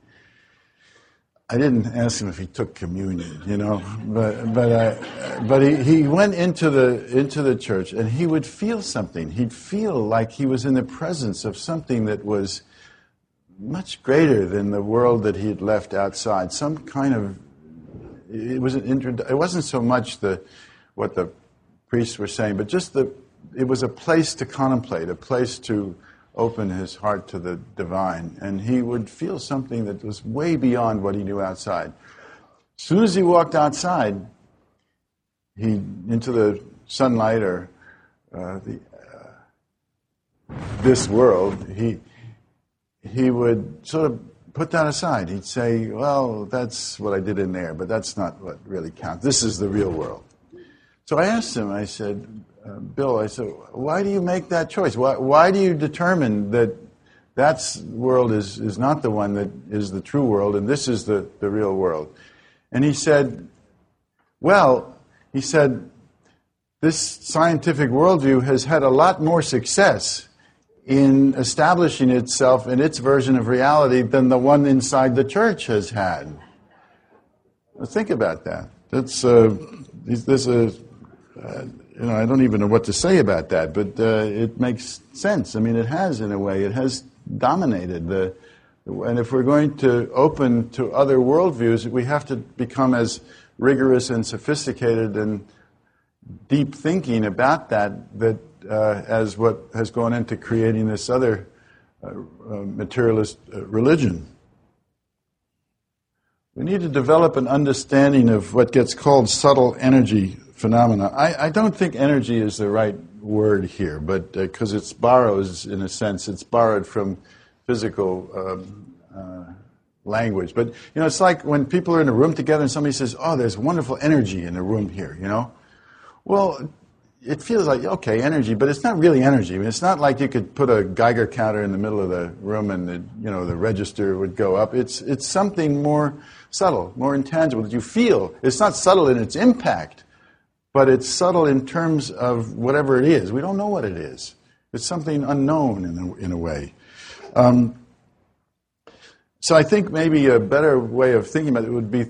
I didn't ask him if he took communion, you know, but but uh, but he, he went into the into the church and he would feel something. He'd feel like he was in the presence of something that was much greater than the world that he had left outside. Some kind of it was an intro, it wasn't so much the what the priests were saying, but just the it was a place to contemplate, a place to open his heart to the divine, and he would feel something that was way beyond what he knew outside. As soon as he walked outside, he into the sunlight or uh, the, uh, this world, he he would sort of put that aside. He'd say, "Well, that's what I did in there, but that's not what really counts. This is the real world." So I asked him. I said, Bill, I said, why do you make that choice? Why, why do you determine that that world is, is not the one that is the true world and this is the, the real world? And he said, well, he said, this scientific worldview has had a lot more success in establishing itself in its version of reality than the one inside the church has had. think about that. That's uh, this is uh, you know, I don't even know what to say about that, but uh, it makes sense. I mean, it has in a way. It has dominated the, and if we're going to open to other worldviews, we have to become as rigorous and sophisticated and deep thinking about that that uh, as what has gone into creating this other uh, uh materialist uh, religion. We need to develop an understanding of what gets called subtle energy phenomena. I, I, don't think energy is the right word here, but because uh, it's borrows in a sense, it's borrowed from physical um, uh, language. But you know, it's like when people are in a room together and somebody says, "Oh, there's wonderful energy in the room here," you know. Well, it feels like okay, energy, but it's not really energy. I mean, it's not like you could put a Geiger counter in the middle of the room and the, you know the register would go up. It's it's something more subtle, more intangible that you feel. It's not subtle in its impact but it's subtle in terms of whatever it is. We don't know what it is. It's something unknown in a, in a way. Um, so I think maybe a better way of thinking about it would be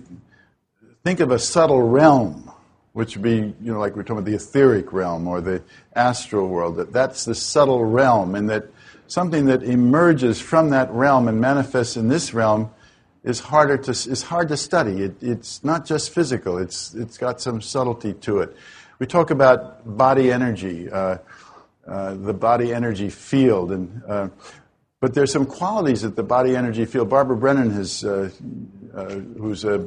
think of a subtle realm, which would be, you know, like we're talking about the etheric realm or the astral world. That that's the subtle realm, and that something that emerges from that realm and manifests in this realm is harder to is hard to study. It, it's not just physical. It's it's got some subtlety to it. We talk about body energy, uh, uh, the body energy field, and uh, but there's some qualities that the body energy field. Barbara Brennan has, uh, uh, who's uh,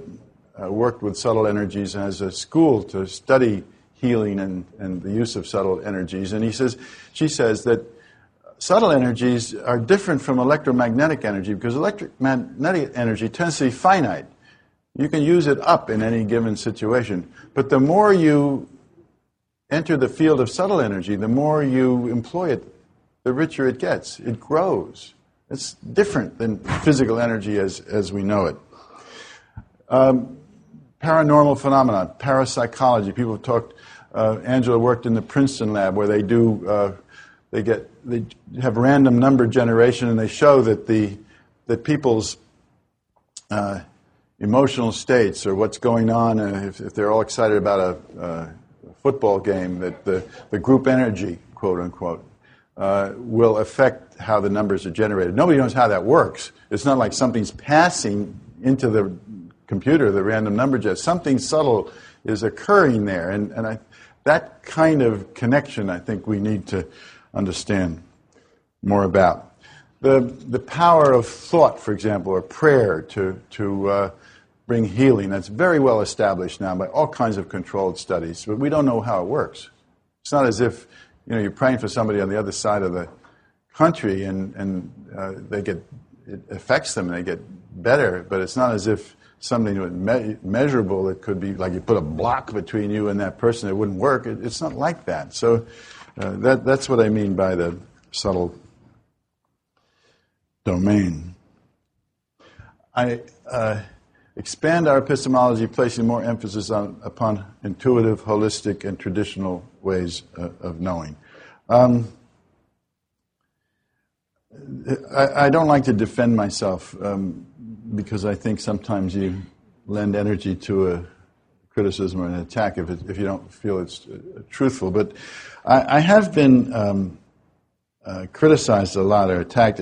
worked with subtle energies, has a school to study healing and, and the use of subtle energies. And he says, she says that subtle energies are different from electromagnetic energy because electromagnetic energy tends to be finite. You can use it up in any given situation. But the more you enter the field of subtle energy, the more you employ it, the richer it gets. It grows. It's different than physical energy as, as we know it. Um, paranormal phenomena, parapsychology. People have talked, uh, Angela worked in the Princeton lab where they do uh, they get they have random number generation, and they show that the that people's uh, emotional states or what's going on, uh, if, if, they're all excited about a, football game, that the, the group energy, quote unquote, uh, will affect how the numbers are generated. Nobody knows how that works. It's not like something's passing into the computer, the random number gen. Something subtle is occurring there, and, and I, that kind of connection, I think we need to understand more about. The, the power of thought, for example, or prayer to, to, uh, bring healing. That's very well established now by all kinds of controlled studies, but we don't know how it works. It's not as if you know you're praying for somebody on the other side of the country and and uh, they get it affects them and they get better, but it's not as if something me- measurable. It could be like you put a block between you and that person. It wouldn't work. It, it's not like that. So uh, that that's what I mean by the subtle domain. I uh, expand our epistemology, placing more emphasis on, upon intuitive, holistic, and traditional ways uh, of knowing. Um, I, I, don't like to defend myself um, because I think sometimes you lend energy to a criticism or an attack if, it, if you don't feel it's uh, truthful. But I, I have been um, uh, criticized a lot or attacked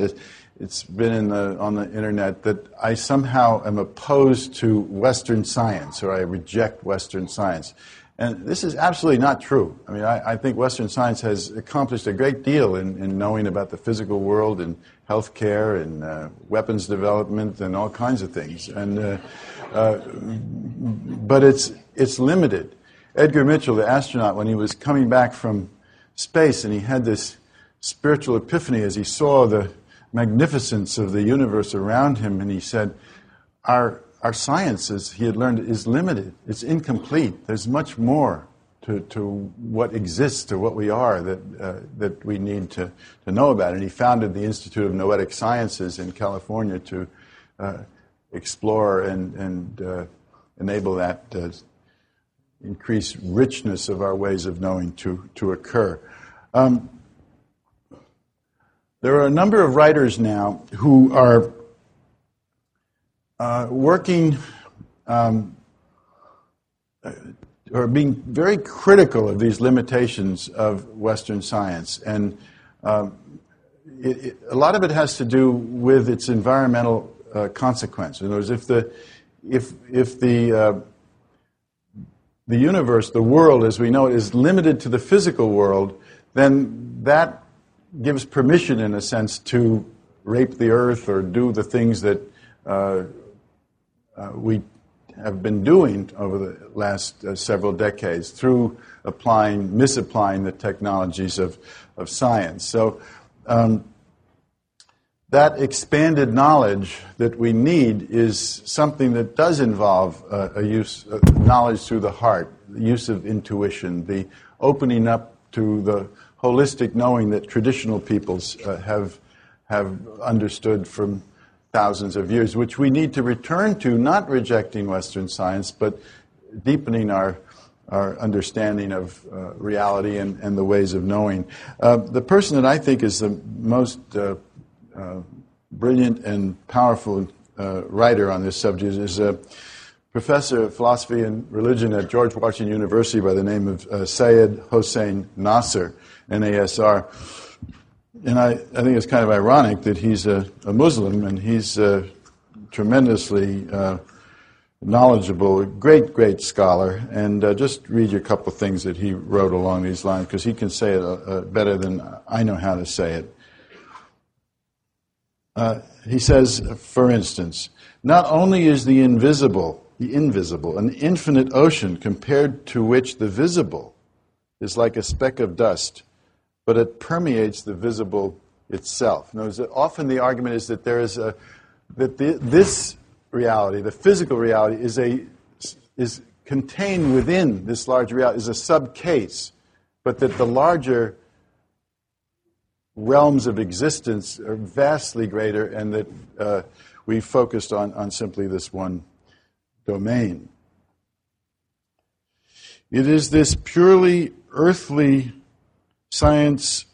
it's been in the, on the internet that I somehow am opposed to Western science or I reject Western science. And this is absolutely not true. I mean, I, I think Western science has accomplished a great deal in, in knowing about the physical world and healthcare and uh, weapons development and all kinds of things. And, uh, uh, but it's, it's limited. Edgar Mitchell, the astronaut, when he was coming back from space and he had this spiritual epiphany as he saw the magnificence of the universe around him, and he said, Our, our science, as he had learned, is limited, it's incomplete. There's much more to, to what exists, to what we are, that, uh, that we need to, to know about. And he founded the Institute of Noetic Sciences in California to uh, explore and, and uh, enable that uh, increased richness of our ways of knowing to, to occur. Um, there are a number of writers now who are uh, working um, or being very critical of these limitations of Western science. And um, it, it, a lot of it has to do with its environmental uh, consequence. In other words, if the, if, if the, uh, the universe, the world as we know it, is limited to the physical world, then that gives permission, in a sense, to rape the earth or do the things that uh, uh, we have been doing over the last uh, several decades through applying, misapplying the technologies of, of science. So, um, that expanded knowledge that we need is something that does involve uh, a use uh, knowledge through the heart, the use of intuition, the opening up to the holistic knowing that traditional peoples uh, have, have understood from thousands of years, which we need to return to, not rejecting Western science, but deepening our, our understanding of uh, reality and, and the ways of knowing. Uh, the person that I think is the most uh, brilliant and powerful uh, writer on this subject is a professor of philosophy and religion at George Washington University by the name of uh, Syed Hossein Nasser, NASR. And I, I think it's kind of ironic that he's a, a Muslim and he's uh, tremendously uh, knowledgeable, great, great scholar. And uh, just read you a couple of things that he wrote along these lines because he can say it uh, uh, better than I know how to say it. Uh, he says, for instance, not only is the invisible, the invisible, an infinite ocean compared to which the visible is like a speck of dust but it permeates the visible itself. Notice that often the argument is that there is a that the, this reality, the physical reality, is a is contained within this large reality, is a subcase, but that the larger realms of existence are vastly greater, and that uh, we focused on, on simply this one domain. It is this purely earthly science,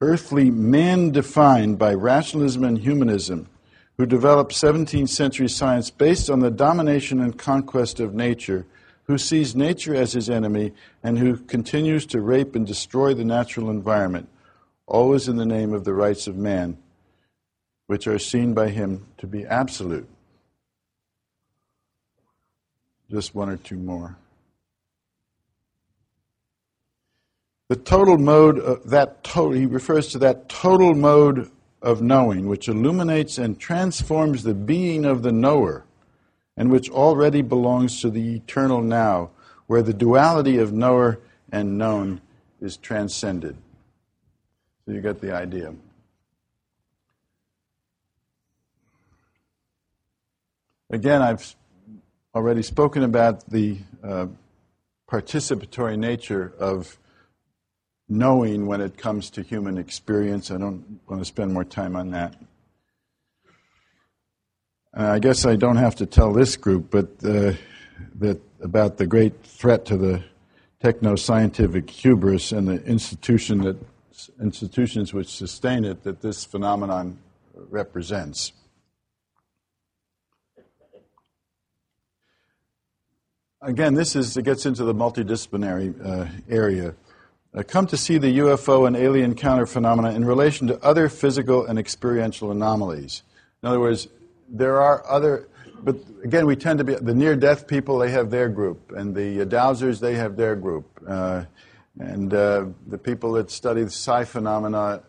earthly man defined by rationalism and humanism, who developed 17th century science based on the domination and conquest of nature, who sees nature as his enemy, and who continues to rape and destroy the natural environment, always in the name of the rights of man, which are seen by him to be absolute. Just one or two more. The total mode, uh, that total, he refers to that total mode of knowing, which illuminates and transforms the being of the knower, and which already belongs to the eternal now, where the duality of knower and known is transcended. So you get the idea. Again, I've already spoken about the uh, participatory nature of knowing when it comes to human experience. I don't want to spend more time on that. Uh, I guess I don't have to tell this group, but uh, that about the great threat to the techno-scientific hubris and the institution that institutions which sustain it that this phenomenon represents. Again, this is it gets into the multidisciplinary uh, area uh, come to see the UFO and alien counter phenomena in relation to other physical and experiential anomalies. In other words, there are other, but again, we tend to be, the near death people, they have their group, and the uh, dowsers, they have their group. Uh, and uh, the people that study the psi phenomena,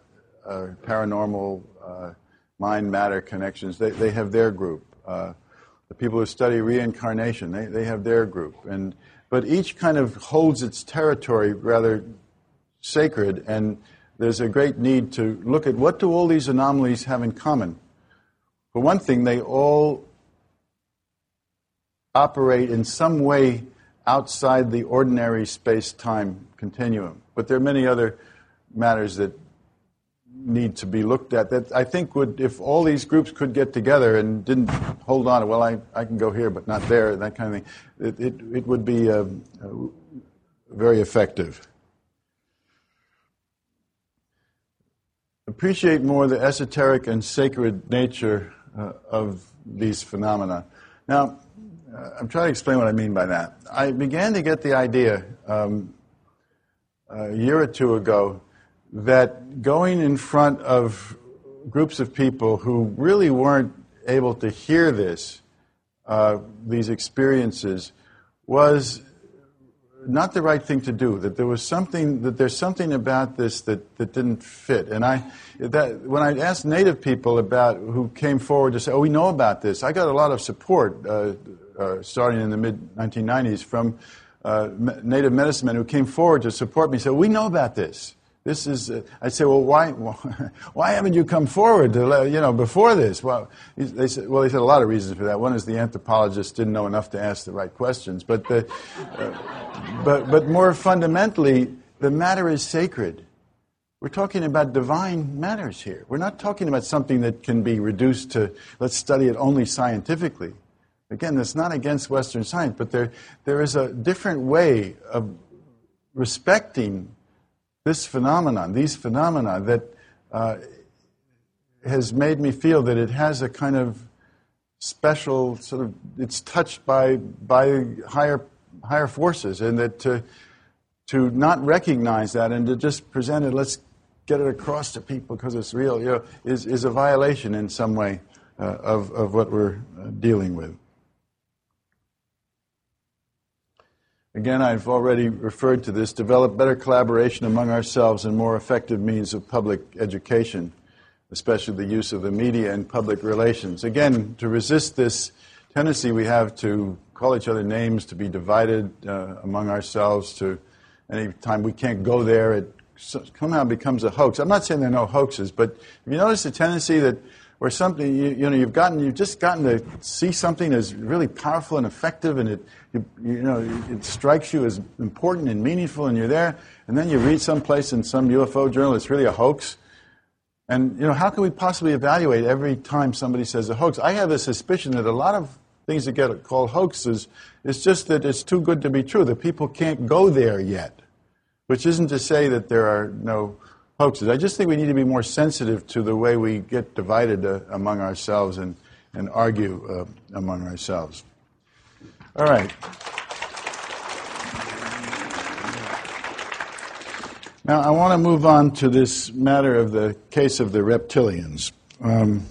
uh, paranormal, uh, mind matter connections, they, they have their group. the people who study reincarnation, they, they have their group. And, but each kind of holds its territory rather sacred, and there's a great need to look at what do all these anomalies have in common. For one thing, they all operate in some way outside the ordinary space time continuum. But there are many other matters that need to be looked at that I think would, if all these groups could get together and didn't hold on, well, I, I can go here but not there, that kind of thing, it, it, it would be uh, very effective. appreciate more the esoteric and sacred nature uh, of these phenomena. Now, uh, I'm trying to explain what I mean by that. I began to get the idea um, a year or two ago that going in front of groups of people who really weren't able to hear this, uh, these experiences, was not the right thing to do. That there was something that there's something about this that, that didn't fit. And I that when I asked Native people about who came forward to say, "Oh, we know about this," I got a lot of support uh, uh, starting in the mid 1990s from uh, Native medicine men who came forward to support me. Said, "We know about this." This is, uh, I say, well, why, [LAUGHS] why haven't you come forward to, you know, before this? Well, they said, well, they said a lot of reasons for that. One is the anthropologists didn't know enough to ask the right questions. But, the, uh, but, but more fundamentally, the matter is sacred. We're talking about divine matters here. We're not talking about something that can be reduced to, let's study it only scientifically. Again, that's not against Western science, but there, there is a different way of respecting this phenomenon, these phenomena, that uh, has made me feel that it has a kind of special sort of it's touched by by higher higher forces, and that to to not recognize that and to just present it, let's get it across to people because it's real, you know, is is a violation in some way uh, of of what we're uh, dealing with. Again, I've already referred to this develop better collaboration among ourselves and more effective means of public education, especially the use of the media and public relations. Again, to resist this tendency we have to call each other names, to be divided uh, among ourselves, to any time we can't go there, it somehow becomes a hoax. I'm not saying there are no hoaxes, but have you notice the tendency that where something you, you, know you've gotten you've just gotten to see something as really powerful and effective and it you, you, know it strikes you as important and meaningful and you're there and then you read someplace in some UFO journal it's really a hoax. And you know how can we possibly evaluate every time somebody says a hoax? I have a suspicion that a lot of things that get called hoaxes it's just that it's too good to be true that people can't go there yet which isn't to say that there are no hoaxes. I just think we need to be more sensitive to the way we get divided uh, among ourselves and, and argue uh, among ourselves. All right. Now, I want to move on to this matter of the case of the reptilians. Um,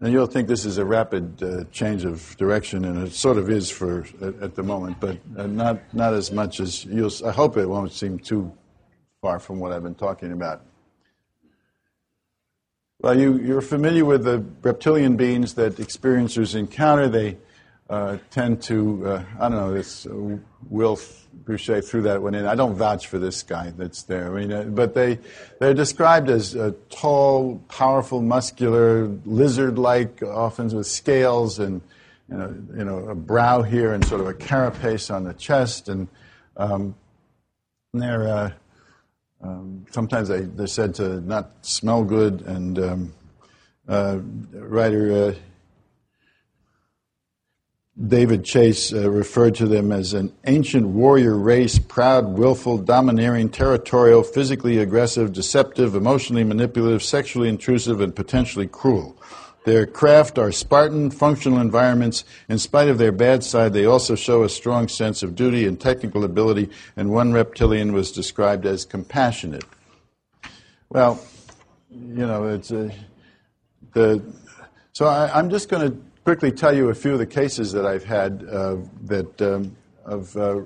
and you'll think this is a rapid uh, change of direction, and it sort of is for at, at the moment, but uh, not not as much as you'll. I hope it won't seem too far from what I've been talking about. Well, you, you're familiar with the reptilian beings that experiencers encounter. They uh, tend to, uh, I don't know, this uh, Will Bueché threw that one in. I don't vouch for this guy that's there. I mean, uh, but they, they're described as uh, tall, powerful, muscular, lizard-like, often with scales and you know, you know, a brow here and sort of a carapace on the chest. And, um, they're, uh, um, sometimes they, they're said to not smell good. And um, writer David Chase uh, referred to them as an ancient warrior race, proud, willful, domineering, territorial, physically aggressive, deceptive, emotionally manipulative, sexually intrusive, and potentially cruel. Their craft are Spartan, functional environments. In spite of their bad side, they also show a strong sense of duty and technical ability, and one reptilian was described as compassionate. Well, you know, it's a, the, so I, I'm just going to quickly tell you a few of the cases that I've had uh, that um, of uh,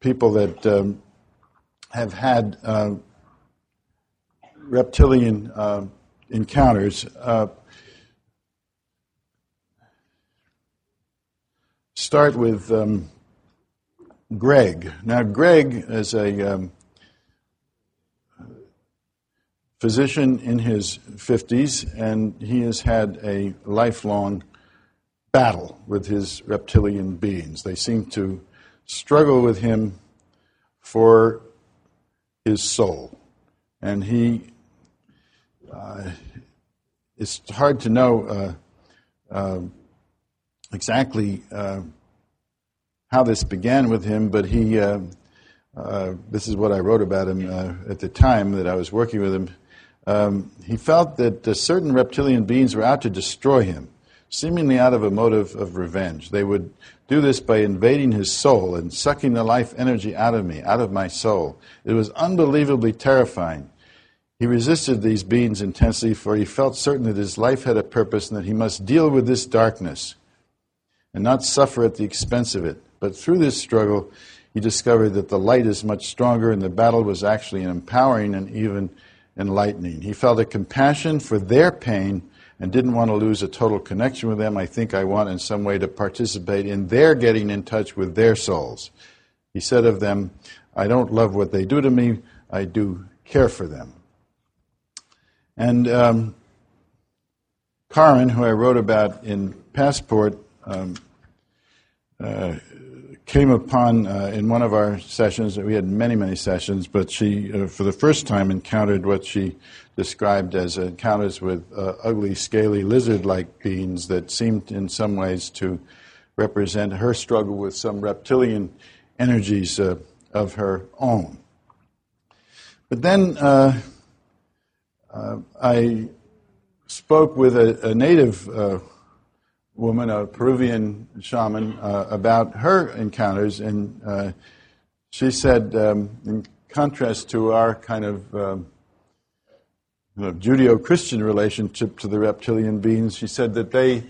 people that um, have had uh, reptilian uh, encounters. Uh, start with um, Greg. Now, Greg is a um, physician in his 50s, and he has had a lifelong battle with his reptilian beings. They seem to struggle with him for his soul. And he, uh, it's hard to know uh, uh, exactly uh, how this began with him, but he, uh, uh, this is what I wrote about him at the time that I was working with him um, he felt that certain reptilian beings were out to destroy him, seemingly out of a motive of revenge. They would do this by invading his soul and sucking the life energy out of me, out of my soul. It was unbelievably terrifying. He resisted these beings intensely, for he felt certain that his life had a purpose and that he must deal with this darkness and not suffer at the expense of it. But through this struggle, he discovered that the light is much stronger and the battle was actually empowering and even enlightening. He felt a compassion for their pain and didn't want to lose a total connection with them. I think I want in some way to participate in their getting in touch with their souls. He said of them, I don't love what they do to me, I do care for them. And um, Karen, who I wrote about in Passport, um, uh, came upon uh, in one of our sessions. We had many, many sessions, but she, uh, for the first time, encountered what she described as encounters with uh, ugly, scaly, lizard-like beings that seemed, in some ways, to represent her struggle with some reptilian energies uh, of her own. But then uh, I spoke with a, a native woman, a Peruvian shaman, uh, about her encounters, and uh, she said, um, in contrast to our kind of um, you know, Judeo-Christian relationship to the reptilian beings, she said that they,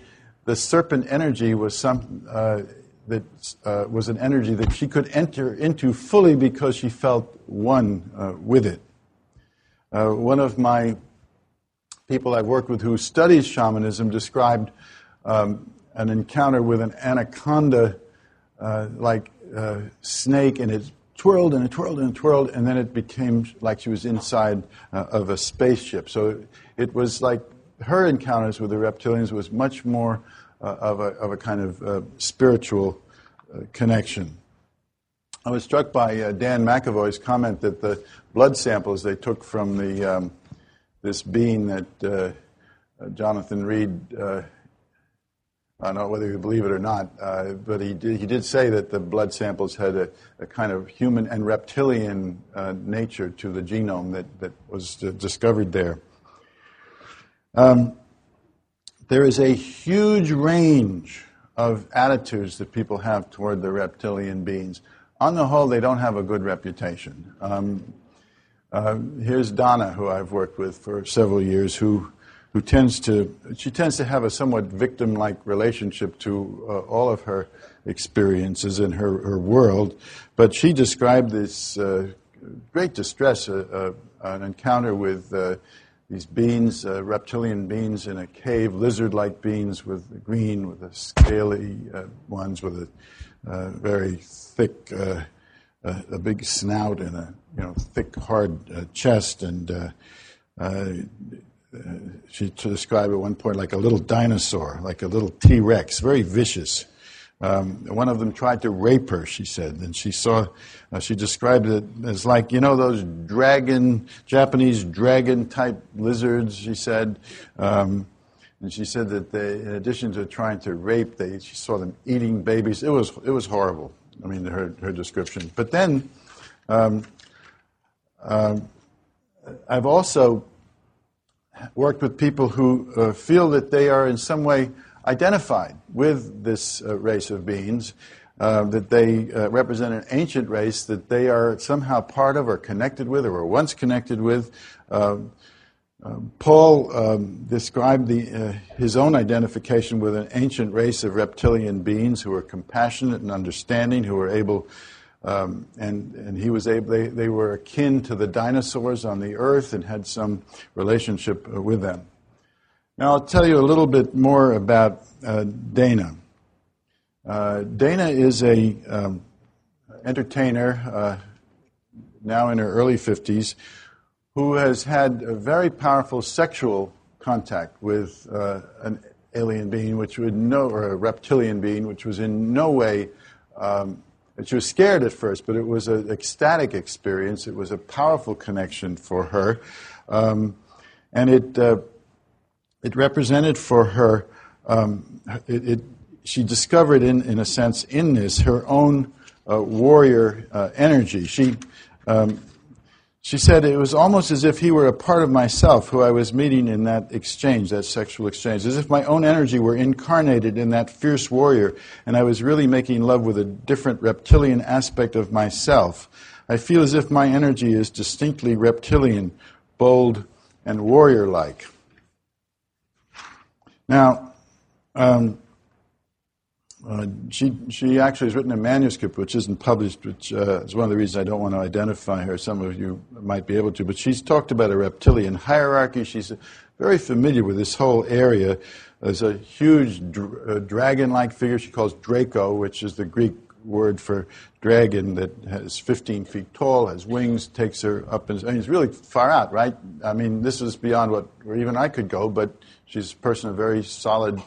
the serpent energy was some uh, that uh, was an energy that she could enter into fully because she felt one uh, with it. Uh, one of my people I've worked with who studies shamanism described um, an encounter with an anaconda uh, like uh, snake, and it twirled and it twirled and it twirled, and then it became like she was inside uh, of a spaceship. So it was like her encounters with the reptilians was much more uh, of, a, of a kind of uh, spiritual connection. I was struck by Dan McAvoy's comment that the blood samples they took from the um, this being that Jonathan Reed I don't know whether you believe it or not, uh, but he did, he did say that the blood samples had a, a kind of human and reptilian uh, nature to the genome that, that was discovered there. Um, there is a huge range of attitudes that people have toward the reptilian beings. On the whole, they don't have a good reputation. Um, uh, here's Donna, who I've worked with for several years, who who tends to she tends to have a somewhat victim-like relationship to uh, all of her experiences in her, her world. But she described this uh, great distress uh, uh an encounter with uh, these beings, uh, reptilian beings in a cave, lizard-like beings with green, with the scaly ones with a uh, very thick, uh, a big snout and a you know thick, hard chest, and she described at one point like a little dinosaur, like a little T-Rex, very vicious. Um, one of them tried to rape her, she said, and she saw, uh, she described it as like, you know, those dragon, Japanese dragon type lizards, she said. Um, and she said that they, in addition to trying to rape, they, she saw them eating babies. It was, it was horrible. I mean, her, her description. But then, um, uh, I've also worked with people who uh, feel that they are in some way identified with this uh, race of beings, uh, that they uh, represent an ancient race that they are somehow part of or connected with or were once connected with. Um, um, Paul um, described the, uh, his own identification with an ancient race of reptilian beings who were compassionate and understanding, who were able, um, and, and he was able, they, they were akin to the dinosaurs on the earth and had some relationship uh, with them. Now, I'll tell you a little bit more about uh, Dana. Uh, Dana is a um, entertainer, uh, now in her early 50s, who has had a very powerful sexual contact with uh, an alien being, which would no, or a reptilian being, which was in no way. Um, she was scared at first, but it was an ecstatic experience. It was a powerful connection for her, um, and it uh, it represented for her, um, it, it, she discovered, in, in a sense, in this, her own uh, warrior uh, energy. She, um, she said it was almost as if he were a part of myself who I was meeting in that exchange, that sexual exchange, as if my own energy were incarnated in that fierce warrior, and I was really making love with a different reptilian aspect of myself. I feel as if my energy is distinctly reptilian, bold, and warrior like. Now, um, uh, she, she actually has written a manuscript which isn't published, which uh, is one of the reasons I don't want to identify her. Some of you might be able to. But she's talked about a reptilian hierarchy. She's very familiar with this whole area. There's a huge uh, dragon like figure she calls Draco, which is the Greek word for dragon that has 15 feet tall, has wings, takes her up, and mean, it's really far out, right? I mean, this is beyond what even I could go, but she's a person of very solid,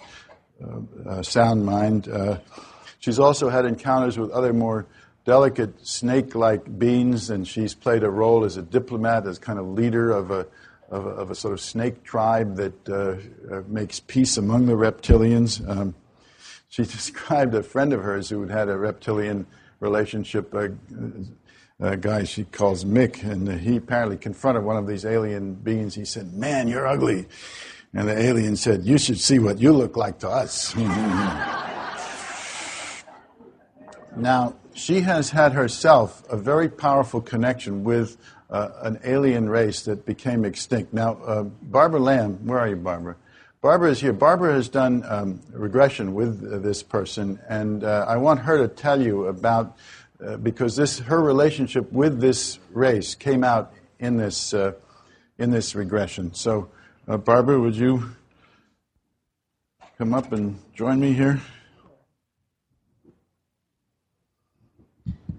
sound mind. Uh, she's also had encounters with other more delicate snake-like beings, and she's played a role as a diplomat, as kind of leader of a of a, of a sort of snake tribe that uh, uh, makes peace among the reptilians. Um, she [LAUGHS] described a friend of hers who had had a reptilian relationship, a, a guy she calls Mick, and he apparently confronted one of these alien beings. He said, Man, you're ugly. And the alien said, You should see what you look like to us. [LAUGHS] now, she has had herself a very powerful connection with uh, an alien race that became extinct. Now, uh, Barbara Lamb, where are you, Barbara? Barbara is here. Barbara has done um, regression with uh, this person, and uh, I want her to tell you about uh, because this her relationship with this race came out in this uh, in this regression. So, uh, Barbara, would you come up and join me here?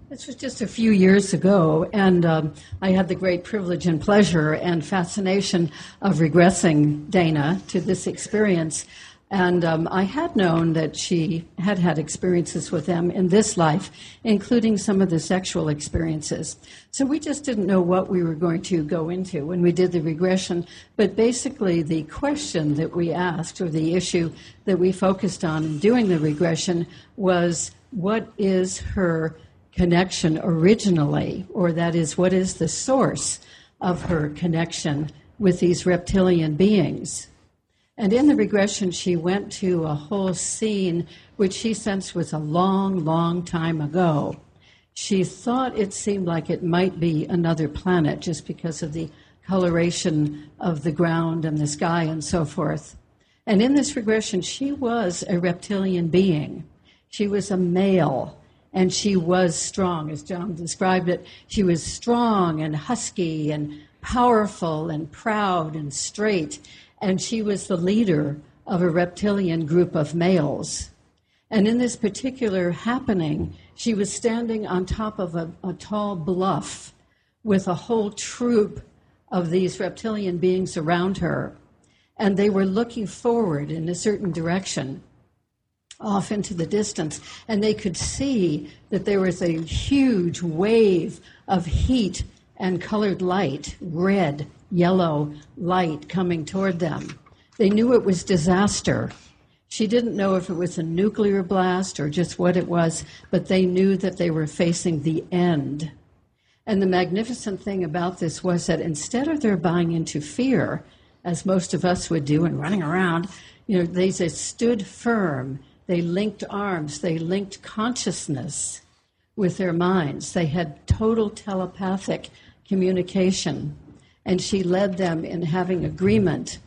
This was just a few years ago, and um, I had the great privilege and pleasure and fascination of regressing Dana to this experience. And um, I had known that she had had experiences with them in this life, including some of the sexual experiences. So we just didn't know what we were going to go into when we did the regression. But basically, the question that we asked, or the issue that we focused on in doing the regression, was what is her connection originally, or that is, what is the source of her connection with these reptilian beings. And in the regression, she went to a whole scene which she sensed was a long, long time ago. She thought it seemed like it might be another planet just because of the coloration of the ground and the sky and so forth. And in this regression, she was a reptilian being. She was a male and she was strong, as John described it. She was strong and husky and powerful and proud and straight, and she was the leader of a reptilian group of males. And in this particular happening, she was standing on top of a, a tall bluff with a whole troop of these reptilian beings around her. And they were looking forward in a certain direction, off into the distance. And they could see that there was a huge wave of heat and colored light, red, yellow light coming toward them. They knew it was disaster. She didn't know if it was a nuclear blast or just what it was, but they knew that they were facing the end. And the magnificent thing about this was that instead of their buying into fear, as most of us would do and running around, you know, they just stood firm. They linked arms. They linked consciousness with their minds. They had total telepathic communication. And she led them in having agreement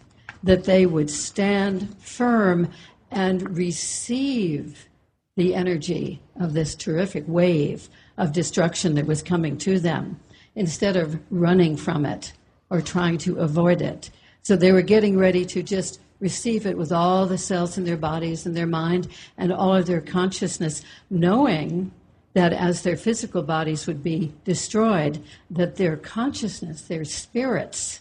that they would stand firm and receive the energy of this terrific wave of destruction that was coming to them instead of running from it or trying to avoid it. So they were getting ready to just receive it with all the cells in their bodies and their mind and all of their consciousness, knowing that as their physical bodies would be destroyed, that their consciousness, their spirits,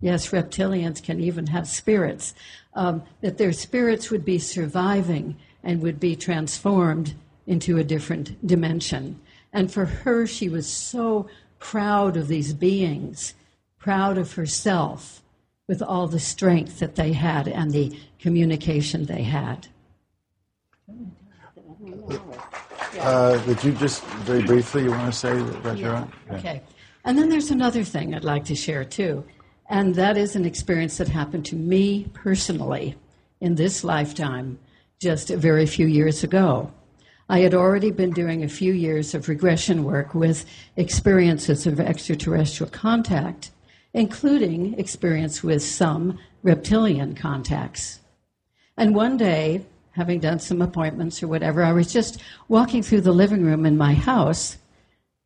yes, reptilians can even have spirits, um, that their spirits would be surviving and would be transformed into a different dimension. And for her, she was so proud of these beings, proud of herself with all the strength that they had and the communication they had. Uh, did you just very briefly you want to say that yeah. yeah. Okay. And then there's another thing I'd like to share too, and that is an experience that happened to me personally in this lifetime just a very few years ago. I had already been doing a few years of regression work with experiences of extraterrestrial contact, including experience with some reptilian contacts. And one day, having done some appointments or whatever, I was just walking through the living room in my house,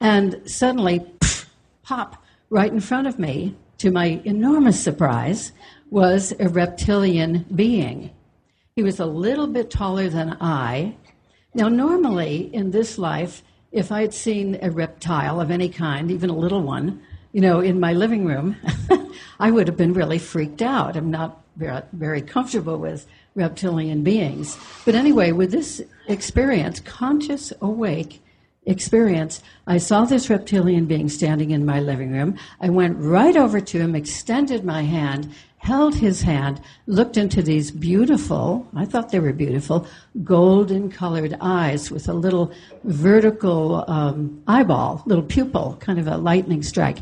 and suddenly, pff, pop, right in front of me, to my enormous surprise, was a reptilian being. He was a little bit taller than I, now, normally in this life, if I had seen a reptile of any kind, even a little one, you know, in my living room, [LAUGHS] I would have been really freaked out. I'm not very, very comfortable with reptilian beings. But anyway, with this experience, conscious, awake experience, I saw this reptilian being standing in my living room. I went right over to him, extended my hand, held his hand, looked into these beautiful, I thought they were beautiful, golden colored eyes with a little vertical um, eyeball, little pupil, kind of a lightning strike.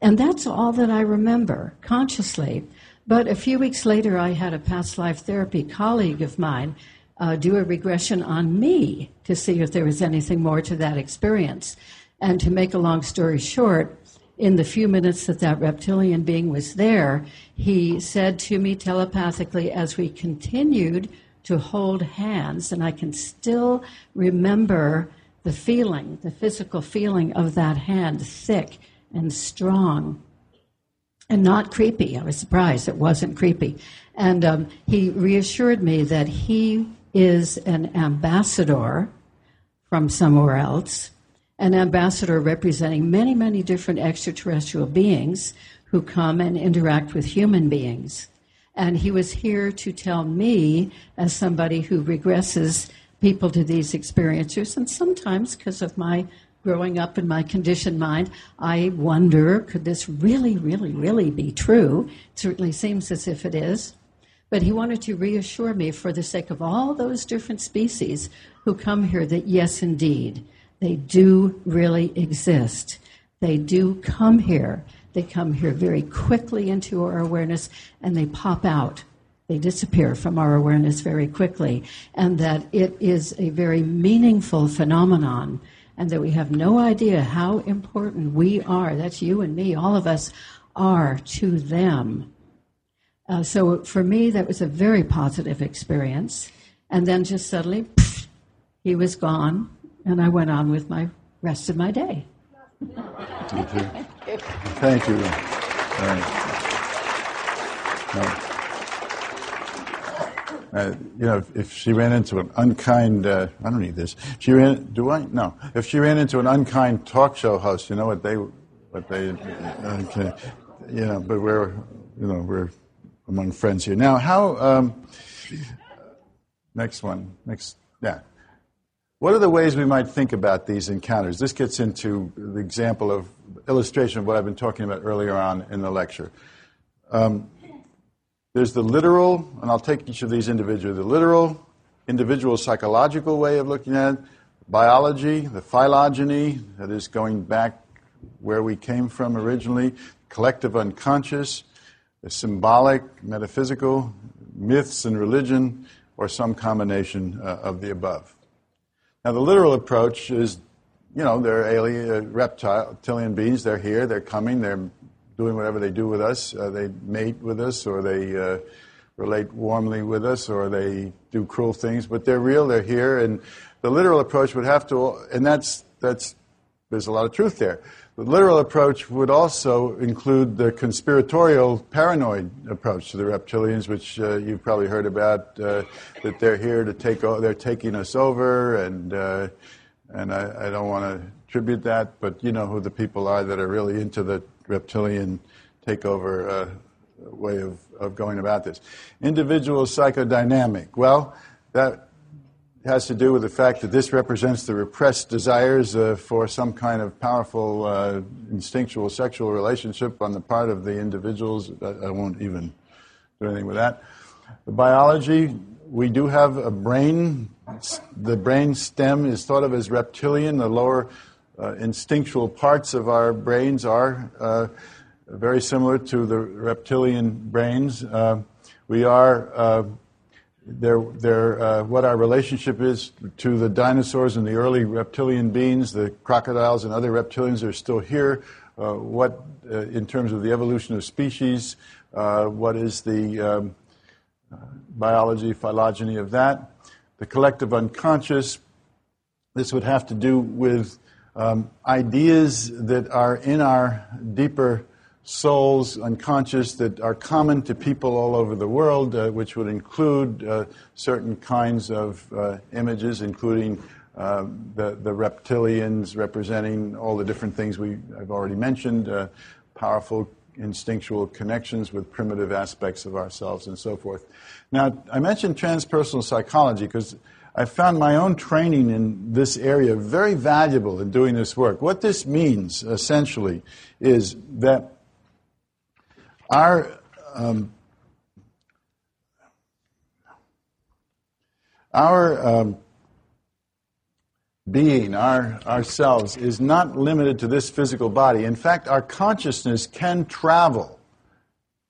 And that's all that I remember consciously. But a few weeks later, I had a past life therapy colleague of mine uh, do a regression on me to see if there was anything more to that experience. And to make a long story short, in the few minutes that that reptilian being was there, he said to me telepathically as we continued to hold hands, and I can still remember the feeling, the physical feeling of that hand, thick and strong and not creepy. I was surprised it wasn't creepy. And um, he reassured me that he is an ambassador from somewhere else an ambassador representing many, many different extraterrestrial beings who come and interact with human beings. And he was here to tell me, as somebody who regresses people to these experiences, and sometimes because of my growing up in my conditioned mind, I wonder could this really, really, really be true? It certainly seems as if it is. But he wanted to reassure me, for the sake of all those different species who come here, that yes, indeed, they do really exist. They do come here. They come here very quickly into our awareness and they pop out. They disappear from our awareness very quickly. And that it is a very meaningful phenomenon and that we have no idea how important we are. That's you and me, all of us are to them. Uh, so for me, that was a very positive experience. And then just suddenly, pff, he was gone and I went on with my rest of my day. [LAUGHS] Thank you. Thank you. Uh, you know, if, if, she ran into an unkind, uh, I don't need this. She ran, do I? No. If she ran into an unkind talk show host, you know what they, what they, okay, you know, but we're, you know, we're among friends here. Now, how, um, next one, next, yeah. What are the ways we might think about these encounters? This gets into the example of illustration of what I've been talking about earlier on in the lecture. Um, there's the literal, and I'll take each of these individually. The literal, individual psychological way of looking at it, biology, the phylogeny, that is going back where we came from originally, collective unconscious, the symbolic, metaphysical, myths and religion, or some combination uh, of the above. Now, the literal approach is, you know, they're alien, uh, reptilian beings, they're here, they're coming, they're doing whatever they do with us. Uh, they mate with us, or they uh, relate warmly with us, or they do cruel things. But they're real. They're here, and the literal approach would have to, and that's that's there's a lot of truth there. The literal approach would also include the conspiratorial, paranoid approach to the reptilians, which uh, you've probably heard about. Uh, that they're here to take, o- they're taking us over, and uh, and I, I don't want to attribute that, but you know who the people are that are really into the reptilian takeover uh, way of, of going about this. Individual psychodynamic. Well, that has to do with the fact that this represents the repressed desires uh, for some kind of powerful uh, instinctual sexual relationship on the part of the individuals. I, I won't even do anything with that. The biology, we do have a brain. The brain stem is thought of as reptilian. The lower uh, instinctual parts of our brains are uh, very similar to the reptilian brains. Uh, we are uh, they're, they're, uh, what our relationship is to the dinosaurs and the early reptilian beings, the crocodiles and other reptilians are still here. Uh, what, in terms of the evolution of species, what is the um, biology, phylogeny of that? The collective unconscious, this would have to do with um, ideas that are in our deeper souls, unconscious, that are common to people all over the world, uh, which would include uh, certain kinds of uh, images, including uh, the, the reptilians representing all the different things we, I've already mentioned, uh, powerful instinctual connections with primitive aspects of ourselves and so forth. Now, I mentioned transpersonal psychology because I found my own training in this area very valuable in doing this work. What this means, essentially, is that our um, our um, being, our ourselves, is not limited to this physical body. In fact, our consciousness can travel.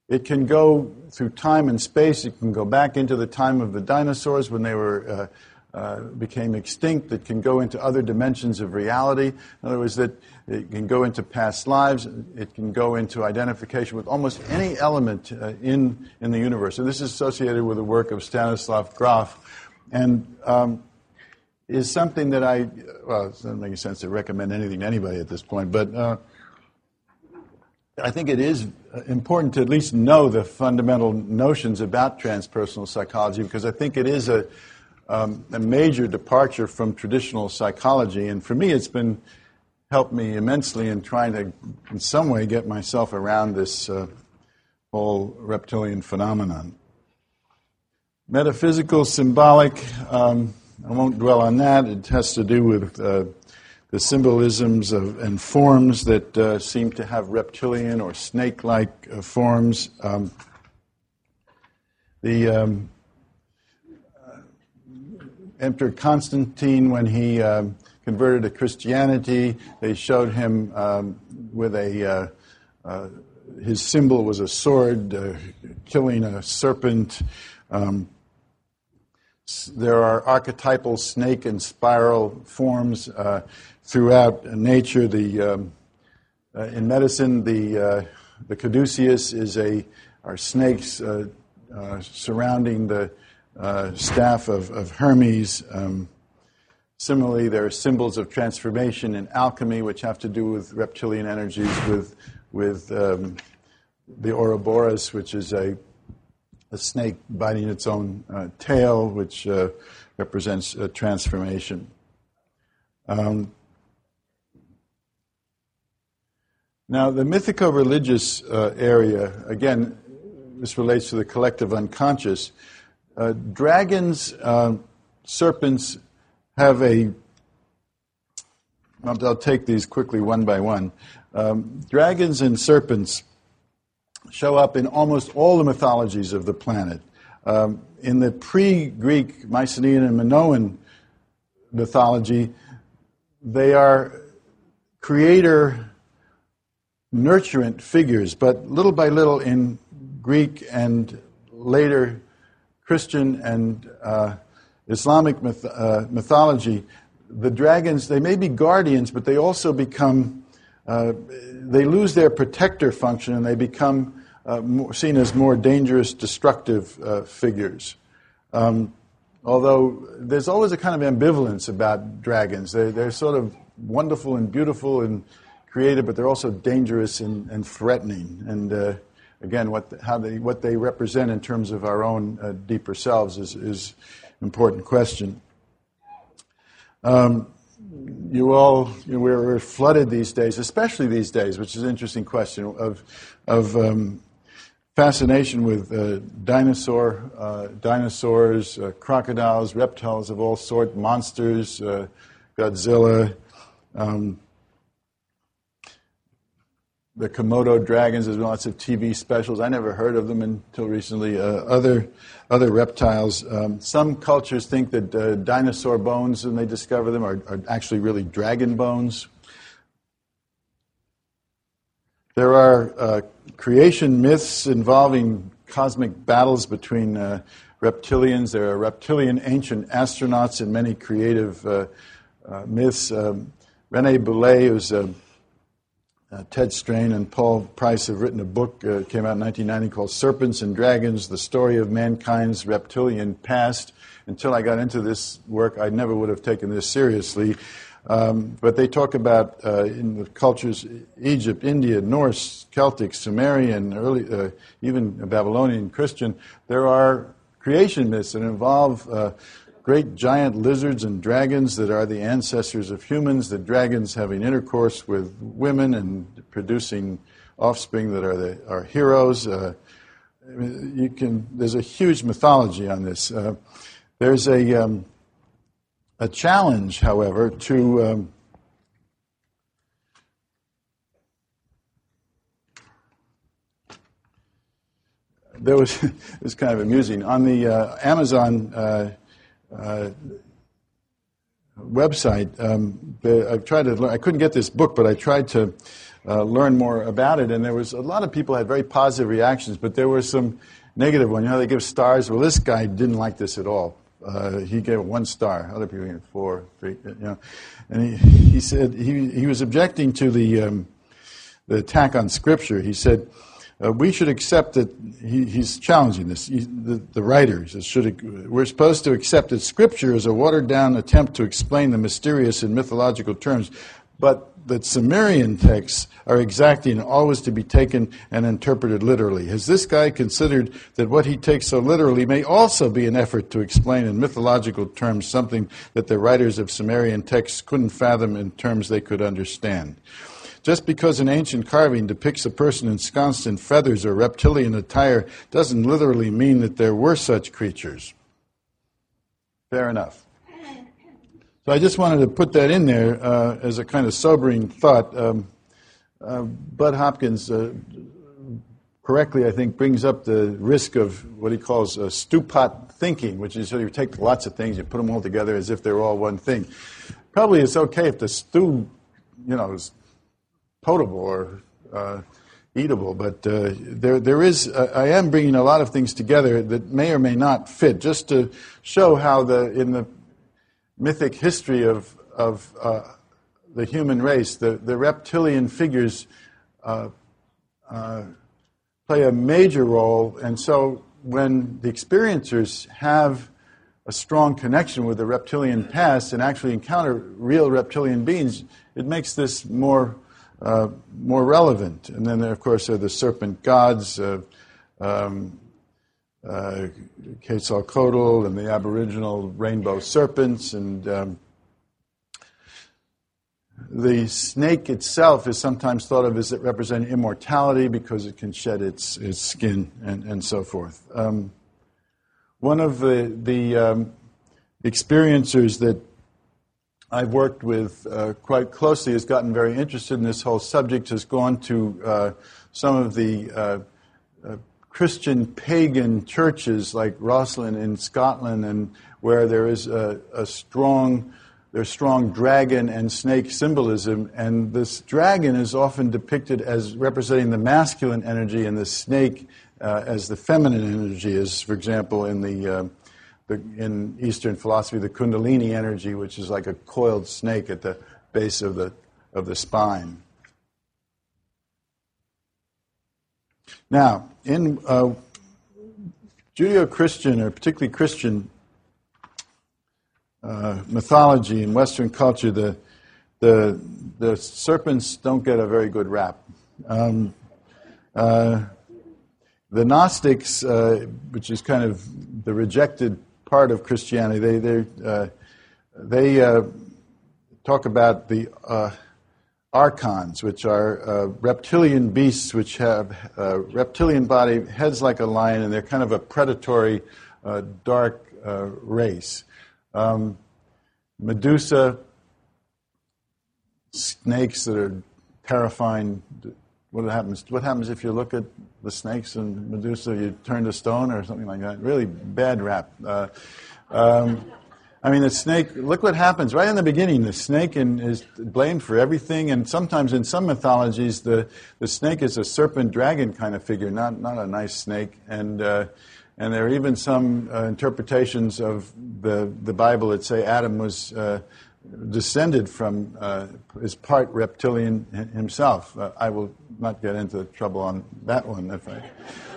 It can go through time and space. It can go back into the time of the dinosaurs when they were uh, uh, became extinct, that can go into other dimensions of reality. In other words, that it can go into past lives, it can go into identification with almost any element uh, in, in the universe. And this is associated with the work of Stanislav Grof, and um, is something that I, well, it doesn't make sense to recommend anything to anybody at this point, but uh, I think it is important to at least know the fundamental notions about transpersonal psychology because I think it is a um, a major departure from traditional psychology. And for me, it's been helped me immensely in trying to, in some way, get myself around this uh, whole reptilian phenomenon. Metaphysical, symbolic, um, I won't dwell on that. It has to do with uh, the symbolisms of, and forms that uh, seem to have reptilian or snake like uh, forms. Um, the um, Emperor Constantine, when he um, converted to Christianity, they showed him um, with a uh, uh, his symbol was a sword uh, killing a serpent. Um, there are archetypal snake and spiral forms uh, throughout nature. The um, uh, in medicine, the uh, the caduceus is a are snakes surrounding the uh, staff of, of Hermes. Um, similarly, there are symbols of transformation in alchemy, which have to do with reptilian energies, with, with um, the Ouroboros, which is a, a snake biting its own uh, tail, which uh, represents transformation. Um, now, the mythico religious uh, area, again, this relates to the collective unconscious. Uh, dragons, uh, serpents have a. I'll, I'll, take these quickly one by one. Um, dragons and serpents show up in almost all the mythologies of the planet. Um, in the pre Greek Mycenaean and Minoan mythology, they are creator nurturant figures, but little by little in Greek and later Christian and uh, Islamic myth- uh, mythology, the dragons, they may be guardians, but they also become, uh, they lose their protector function and they become uh, more, seen as more dangerous, destructive uh, figures. Um, although there's always a kind of ambivalence about dragons. They're, they're sort of wonderful and beautiful and creative, but they're also dangerous and, and threatening. And uh, again, what, the, how they, what they represent in terms of our own uh, deeper selves is, is an important question. Um, you all, you know, we're, we're, flooded these days, especially these days, which is an interesting question, of, of um, fascination with uh, dinosaur, uh, dinosaurs, uh, crocodiles, reptiles of all sorts, monsters, uh, Godzilla, um, the Komodo dragons. There's lots of TV specials. I never heard of them until recently. Uh, other other reptiles. Um, some cultures think that uh, dinosaur bones, when they discover them, are, are actually really dragon bones. There are uh, creation myths involving cosmic battles between uh, reptilians. There are reptilian ancient astronauts in many creative uh, uh myths. Um, Rene Boulay, who's uh, Ted Strain and Paul Price have written a book, uh, came out in 1990, called Serpents and Dragons The Story of Mankind's Reptilian Past. Until I got into this work, I never would have taken this seriously. Um, but they talk about uh, in the cultures Egypt, India, Norse, Celtic, Sumerian, early, uh, even Babylonian, Christian. There are creation myths that involve uh, great giant lizards and dragons that are the ancestors of humans. The dragons having intercourse with women and producing offspring that are the, are heroes. Uh, you can. There's a huge mythology on this. Uh, there's a um, a challenge, however, to um, there was [LAUGHS] it was kind of amusing on the uh, Amazon uh, uh, website. Um, I've tried to learn. I couldn't get this book, but I tried to uh, learn more about it, and there was a lot of people had very positive reactions, but there were some negative ones. You know, they give stars. Well, this guy didn't like this at all. Uh, he gave one star. Other people gave four, three, you know. And he, he said he, he was objecting to the, um, the attack on Scripture. He said, uh, we should accept that he, he's challenging this. He, the, the writer says, should, we're supposed to accept that Scripture is a watered down attempt to explain the mysterious in mythological terms, but that Sumerian texts are exacting always to be taken and interpreted literally. Has this guy considered that what he takes so literally may also be an effort to explain in mythological terms something that the writers of Sumerian texts couldn't fathom in terms they could understand? Just because an ancient carving depicts a person ensconced in feathers or reptilian attire doesn't literally mean that there were such creatures. Fair enough. So I just wanted to put that in there uh, as a kind of sobering thought. Um, uh, Bud Hopkins uh, correctly, I think, brings up the risk of what he calls uh, stew pot thinking, which is so you take lots of things, you put them all together as if they're all one thing. Probably it's okay if the stew, you know, potable or uh, eatable, but uh, there, there is, I am bringing a lot of things together that may or may not fit, just to show how the, in the mythic history of, of uh, the human race, the, the reptilian figures uh, uh, play a major role. And so when the experiencers have a strong connection with the reptilian past and actually encounter real reptilian beings, it makes this more uh, more relevant. And then, of course, there are the serpent gods, uh, um, uh, Quetzalcoatl and the Aboriginal rainbow serpents, and um, the snake itself is sometimes thought of as representing immortality because it can shed its, its skin and, and so forth. Um, one of the, the um, experiencers that I've worked with uh, quite closely has gotten very interested in this whole subject, has gone to uh, some of the uh, uh Christian pagan churches like Rosslyn in Scotland, and where there is a, a strong there's strong dragon and snake symbolism, and this dragon is often depicted as representing the masculine energy, and the snake uh, as the feminine energy, as for example in the, uh, the, in Eastern philosophy, the Kundalini energy, which is like a coiled snake at the base of the of the spine. Now, in uh, Judeo-Christian, or particularly Christian uh, mythology and Western culture, the, the, the serpents don't get a very good rap. Um, uh, the Gnostics, uh, which is kind of the rejected part of Christianity, they, they, uh, they uh, talk about the archons, which are reptilian beasts which have reptilian body, heads like a lion, and they're kind of a predatory, dark race. Um, Medusa, snakes that are terrifying. What happens? What happens if you look at the snakes and Medusa? You turn to stone or something like that. Really bad rap. Uh, um, I mean, the snake. Look what happens right in the beginning. The snake in, is blamed for everything, and sometimes in some mythologies, the the snake is a serpent dragon kind of figure, not not a nice snake, and. Uh, and there are even some uh, interpretations of the, the Bible that say Adam was uh, descended from, uh, is part reptilian himself. Uh, I will not get into trouble on that one. If I,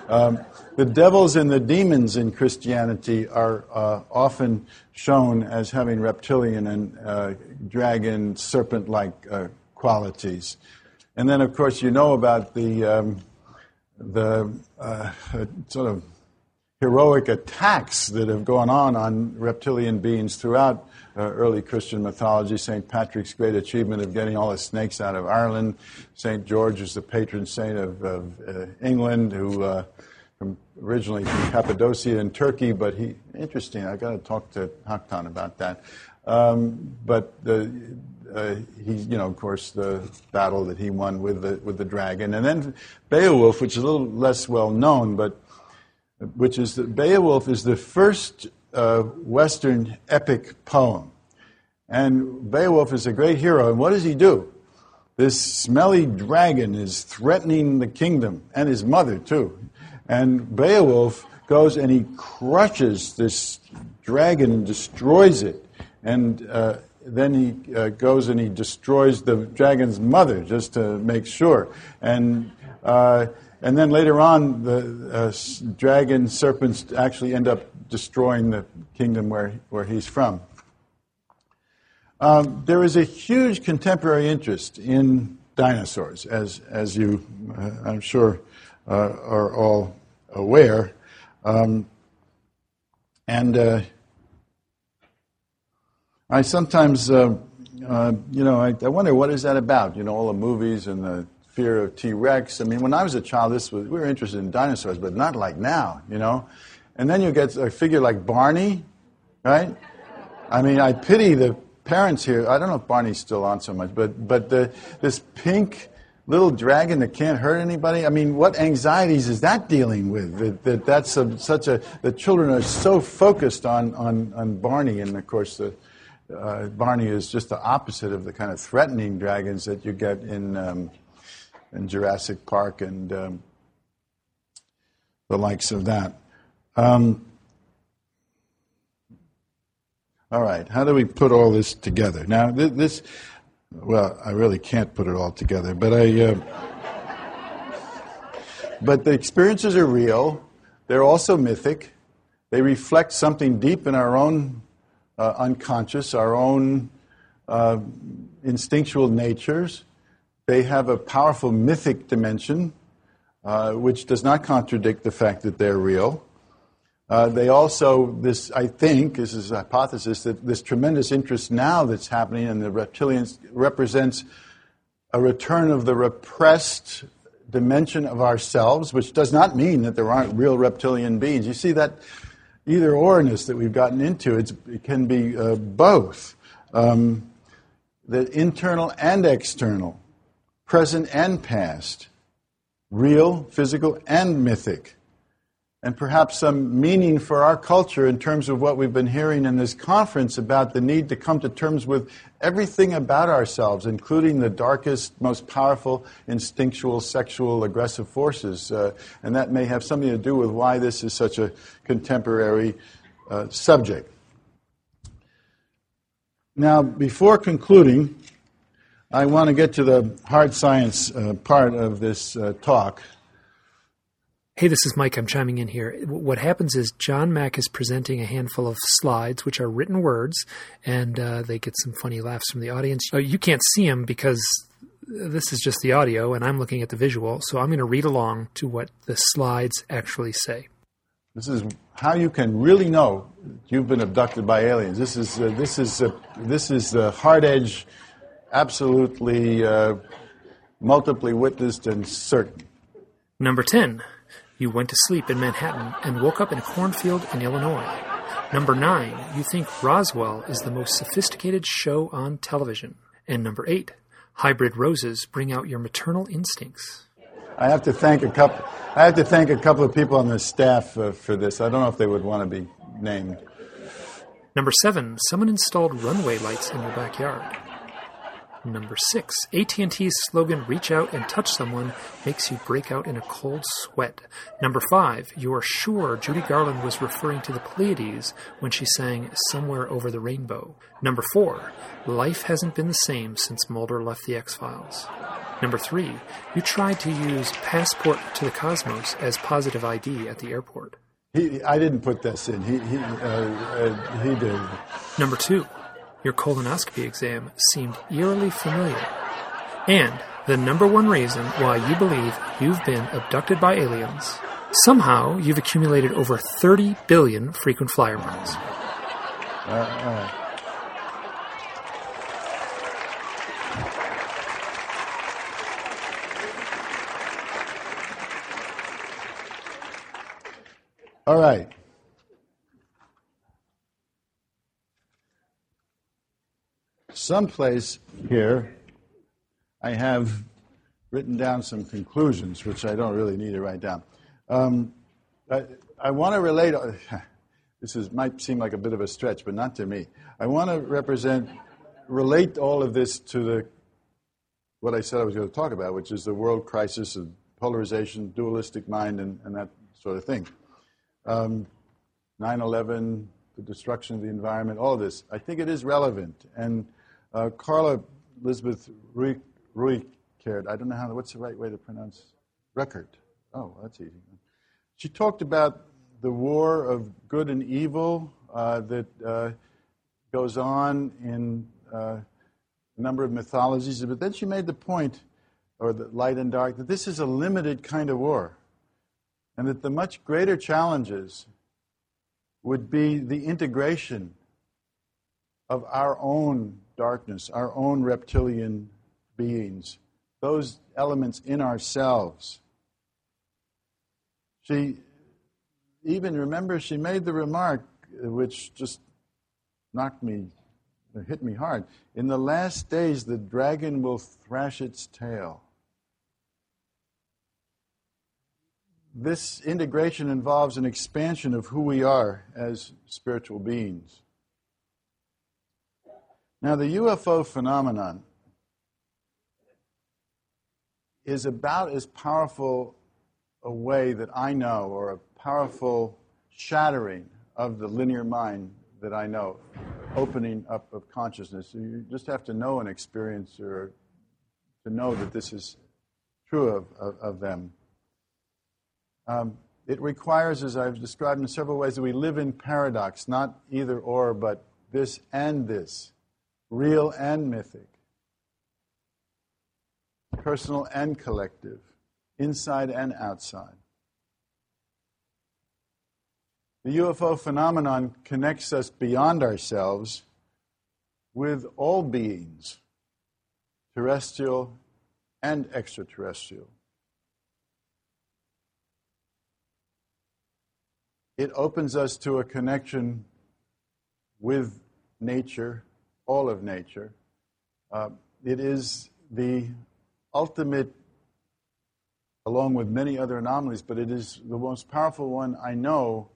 um, the devils and the demons in Christianity are uh, often shown as having reptilian and uh, dragon, serpent like qualities. And then, of course, you know about the, um, the sort of heroic attacks that have gone on on reptilian beings throughout uh, early Christian mythology. St. Patrick's great achievement of getting all the snakes out of Ireland. St. George is the patron saint of, of uh, England, who uh, from, originally from Cappadocia in Turkey, but he, interesting, I've got to talk to Haktan about that. Um, but the, uh, he, you know, of course, the battle that he won with the, with the dragon. And then Beowulf, which is a little less well known, but which is that Beowulf is the first uh, Western epic poem. And Beowulf is a great hero. And what does he do? This smelly dragon is threatening the kingdom and his mother, too. And Beowulf goes and he crushes this dragon and destroys it. And uh, then he uh, goes and he destroys the dragon's mother just to make sure. And uh, and then later on, the uh, dragon serpents actually end up destroying the kingdom where, where he's from. Um, there is a huge contemporary interest in dinosaurs, as, as you, uh, I'm sure, uh, are all aware. Um, and uh, I sometimes, uh, uh, you know, I, I wonder what is that about? You know, all the movies and the fear of T Rex. I mean, when I was a child, this was, we were interested in dinosaurs, but not like now, you know? And then you get a figure like Barney, right? I mean, I pity the parents here. I don't know if Barney's still on so much, but, but the, this pink little dragon that can't hurt anybody. I mean, what anxieties is that dealing with? That, that that's a, such a, the children are so focused on, on, on Barney, and of course, the, uh, Barney is just the opposite of the kind of threatening dragons that you get in, um, and Jurassic Park and um, the likes of that. Um, all right, how do we put all this together? Now, this, well, I really can't put it all together, but I. Uh, but the experiences are real. They're also mythic. They reflect something deep in our own uh, unconscious, our own uh, instinctual natures. They have a powerful mythic dimension, uh, which does not contradict the fact that they're real. Uh, they also, this I think, this is a hypothesis that this tremendous interest now that's happening in the reptilians represents a return of the repressed dimension of ourselves, which does not mean that there aren't real reptilian beings. You see that either orness that we've gotten into, it can be uh, both. Um, the internal and external, present and past, real, physical, and mythic and perhaps some meaning for our culture in terms of what we've been hearing in this conference about the need to come to terms with everything about ourselves, including the darkest, most powerful, instinctual, sexual, aggressive forces. Uh, and that may have something to do with why this is such a contemporary uh, subject. Now, before concluding, I want to get to the hard science uh, part of this uh, talk. Hey, this is Mike. I'm chiming in here. What happens is John Mack is presenting a handful of slides, which are written words, and uh, they get some funny laughs from the audience. Uh, you can't see them because this is just the audio, and I'm looking at the visual. So I'm going to read along to what the slides actually say. This is how you can really know you've been abducted by aliens. This is uh, this is uh, this is the hard edge, absolutely uh, multiply witnessed and certain. Number ten. You went to sleep in Manhattan and woke up in a cornfield in Illinois. Number 9. You think Roswell is the most sophisticated show on television. And number 8. Hybrid roses bring out your maternal instincts. I have to thank a couple. I have to thank a couple of people on the staff uh, for this. I don't know if they would want to be named. Number seven, someone installed runway lights in your backyard. Number six, AT&T's slogan "Reach out and touch someone" makes you break out in a cold sweat. Number five, you are sure Judy Garland was referring to the Pleiades when she sang "Somewhere Over the Rainbow." Number four, life hasn't been the same since Mulder left the X Files. Number three, you tried to use "Passport to the Cosmos" as positive ID at the airport. He, I didn't put this in. He, he, uh, uh, he did. Number two, your colonoscopy exam seemed eerily familiar. And the number one reason why you believe you've been abducted by aliens, somehow you've accumulated over 30 billion frequent flyer miles. Uh, uh. All right. Someplace here, I have written down some conclusions, which I don't really need to write down. Um, I, I want to relate. [LAUGHS] This is, might seem like a bit of a stretch, but not to me. I want to represent, relate all of this to the what I said I was going to talk about, which is the world crisis of polarization, dualistic mind, and, and that sort of thing. Um, 9/11, the destruction of the environment, all this. I think it is relevant, and uh, Carla Elizabeth Rueckert, I don't know how, what's the right way to pronounce record? Oh, that's easy. She talked about the war of good and evil uh, that uh, goes on in uh, a number of mythologies, but then she made the point, or the light and dark, that this is a limited kind of war, and that the much greater challenges would be the integration of our own darkness, our own reptilian beings, those elements in ourselves. She even, remember, she made the remark, which just knocked me, hit me hard. In the last days, the dragon will thrash its tail. This integration involves an expansion of who we are as spiritual beings. Now, the UFO phenomenon is about as powerful a way that I know, or a powerful shattering of the linear mind that I know, opening up of consciousness. You just have to know an experience or to know that this is true of, of, of them. Um, it requires, as I've described in several ways, that we live in paradox, not either or, but this and this real and mythic. personal and collective, inside and outside. The UFO phenomenon connects us beyond ourselves with all beings, terrestrial and extraterrestrial. It opens us to a connection with nature, all of nature. Uh, it is the ultimate, along with many other anomalies, but it is the most powerful one I know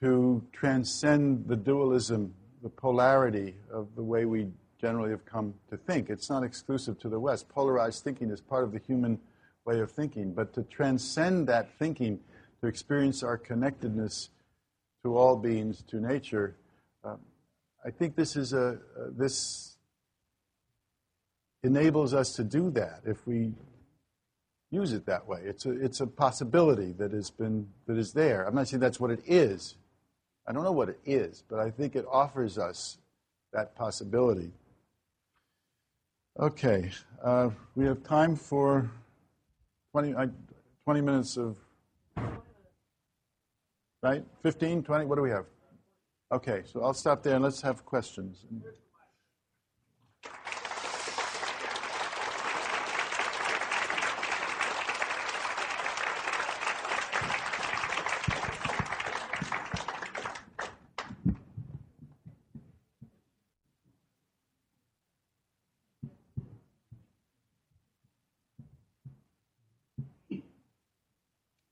to transcend the dualism, the polarity of the way we generally have come to think. It's not exclusive to the West. Polarized thinking is part of the human way of thinking, but to transcend that thinking, to experience our connectedness to all beings, to nature, uh, I think this is a this enables us to do that if we use it that way. It's a it's a possibility that has been that is there. I'm not saying that's what it is. I don't know what it is, but I think it offers us that possibility. Okay, uh, we have time for 20, uh, 20 minutes of, right? 15, 20, what do we have? Okay, so I'll stop there and let's have questions.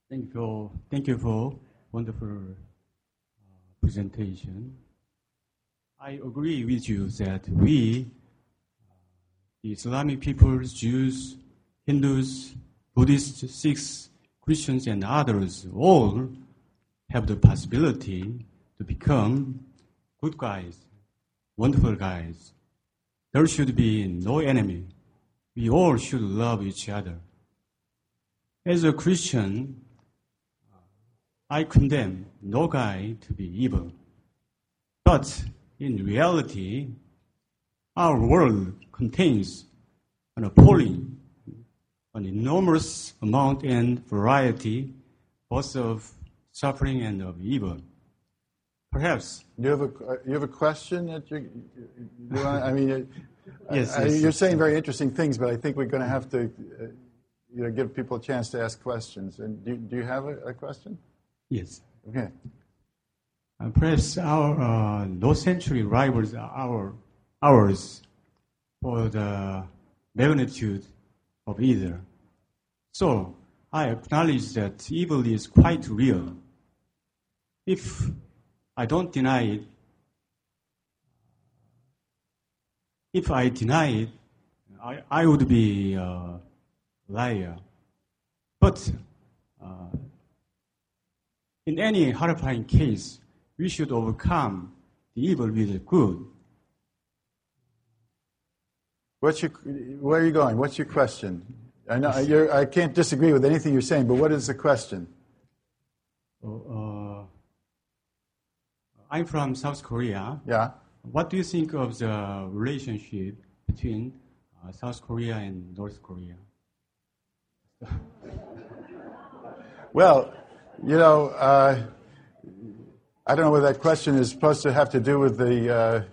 for thank you for wonderful presentation. I agree with you that we, the Islamic peoples, Jews, Hindus, Buddhists, Sikhs, Christians, and others, all have the possibility to become good guys, wonderful guys. There should be no enemy. We all should love each other. As a Christian, I condemn no guy to be evil. But in reality, our world contains an appalling, an enormous amount and variety both of suffering and of evil. Perhaps. You have a, you have a question that you, you want, I mean, [LAUGHS] yes, I, yes, you're yes. saying very interesting things, but I think we're going to have to, uh, you know, give people a chance to ask questions. And do, do you have a, a question? Yes. Okay. Uh, perhaps our uh, no century rivals are our, ours for the magnitude of either. So I acknowledge that evil is quite real. If I don't deny it, if I deny it, I, I would be a liar. But uh, in any horrifying case, we should overcome the evil with the good. What's your, where are you going? What's your question? I know you're, I can't disagree with anything you're saying, but what is the question? Uh, I'm from South Korea. Yeah. What do you think of the relationship between uh, South Korea and North Korea? Well, you know, uh, I don't know whether that question is supposed to have to do with the uh,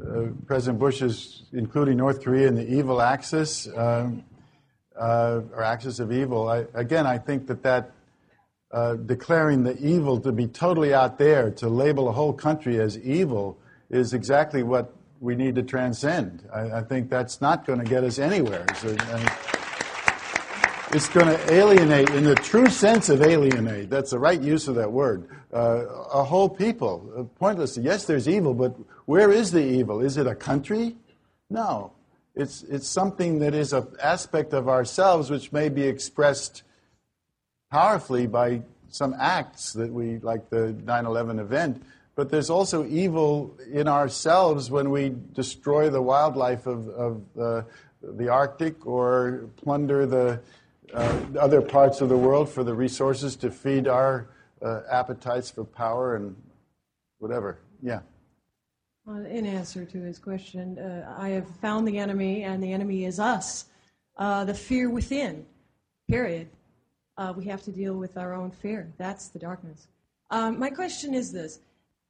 uh, President Bush's including North Korea in the evil axis um, uh, or axis of evil. I, again, I think that that uh, declaring the evil to be totally out there, to label a whole country as evil, is exactly what we need to transcend. I, I think that's not going to get us anywhere. So, it's going to alienate, in the true sense of alienate, that's the right use of that word, uh, a whole people. Uh, pointless. Yes, there's evil, but where is the evil? Is it a country? No. It's, it's something that is an aspect of ourselves which may be expressed powerfully by some acts that we, like the 9 11 event, but there's also evil in ourselves when we destroy the wildlife of, of uh, the Arctic or plunder the other parts of the world for the resources to feed our uh, appetites for power and whatever. Yeah. Well, in answer to his question, uh, I have found the enemy, and the enemy is us. uh, the fear within, period. Uh, we have to deal with our own fear. That's the darkness. Um, my question is this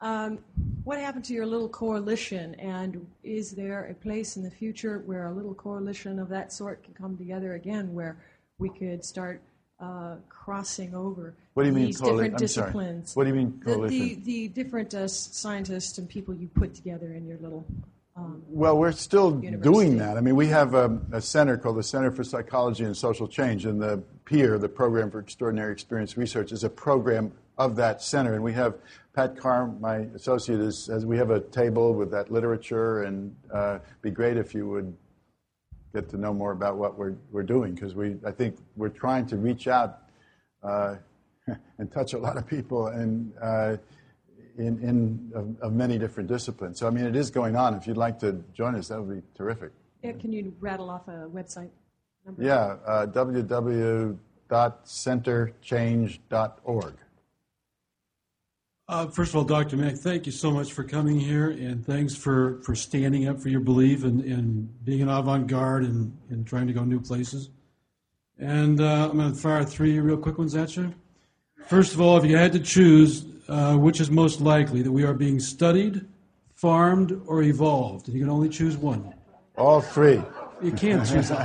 um, What happened to your little coalition, and is there a place in the future where a little coalition of that sort can come together again where we could start? Uh, crossing over What do you mean these coali- different I'm sorry. disciplines. What do you mean The- coalition? The, the, different uh, scientists and people you put together in your little. Um, Well, we're still University. doing that. I mean, we have a, a center called the Center for Psychology and Social Change, and the PEER, the Program for Extraordinary Experience Research, is a program of that center. And we have Pat Carr, my associate, is as we have a table with that literature, and uh, be great if you would get to know more about what we're we're doing because we I think we're trying to reach out uh, [LAUGHS] and touch a lot of people and. Uh, in, in of, of many different disciplines. So, I mean, it is going on. If you'd like to join us, that would be terrific. yeah, can you rattle off a website number? Yeah, uh, www.centerchange.org. Uh, first of all, Dr. Mack, thank you so much for coming here, and thanks for, for standing up for your belief and, and being an avant garde and, and trying to go new places. And uh, I'm going to fire three real quick ones at you. First of all, if you had to choose, uh, which is most likely that we are being studied, farmed, or evolved? And you can only choose one. All three. You can't [LAUGHS] choose all.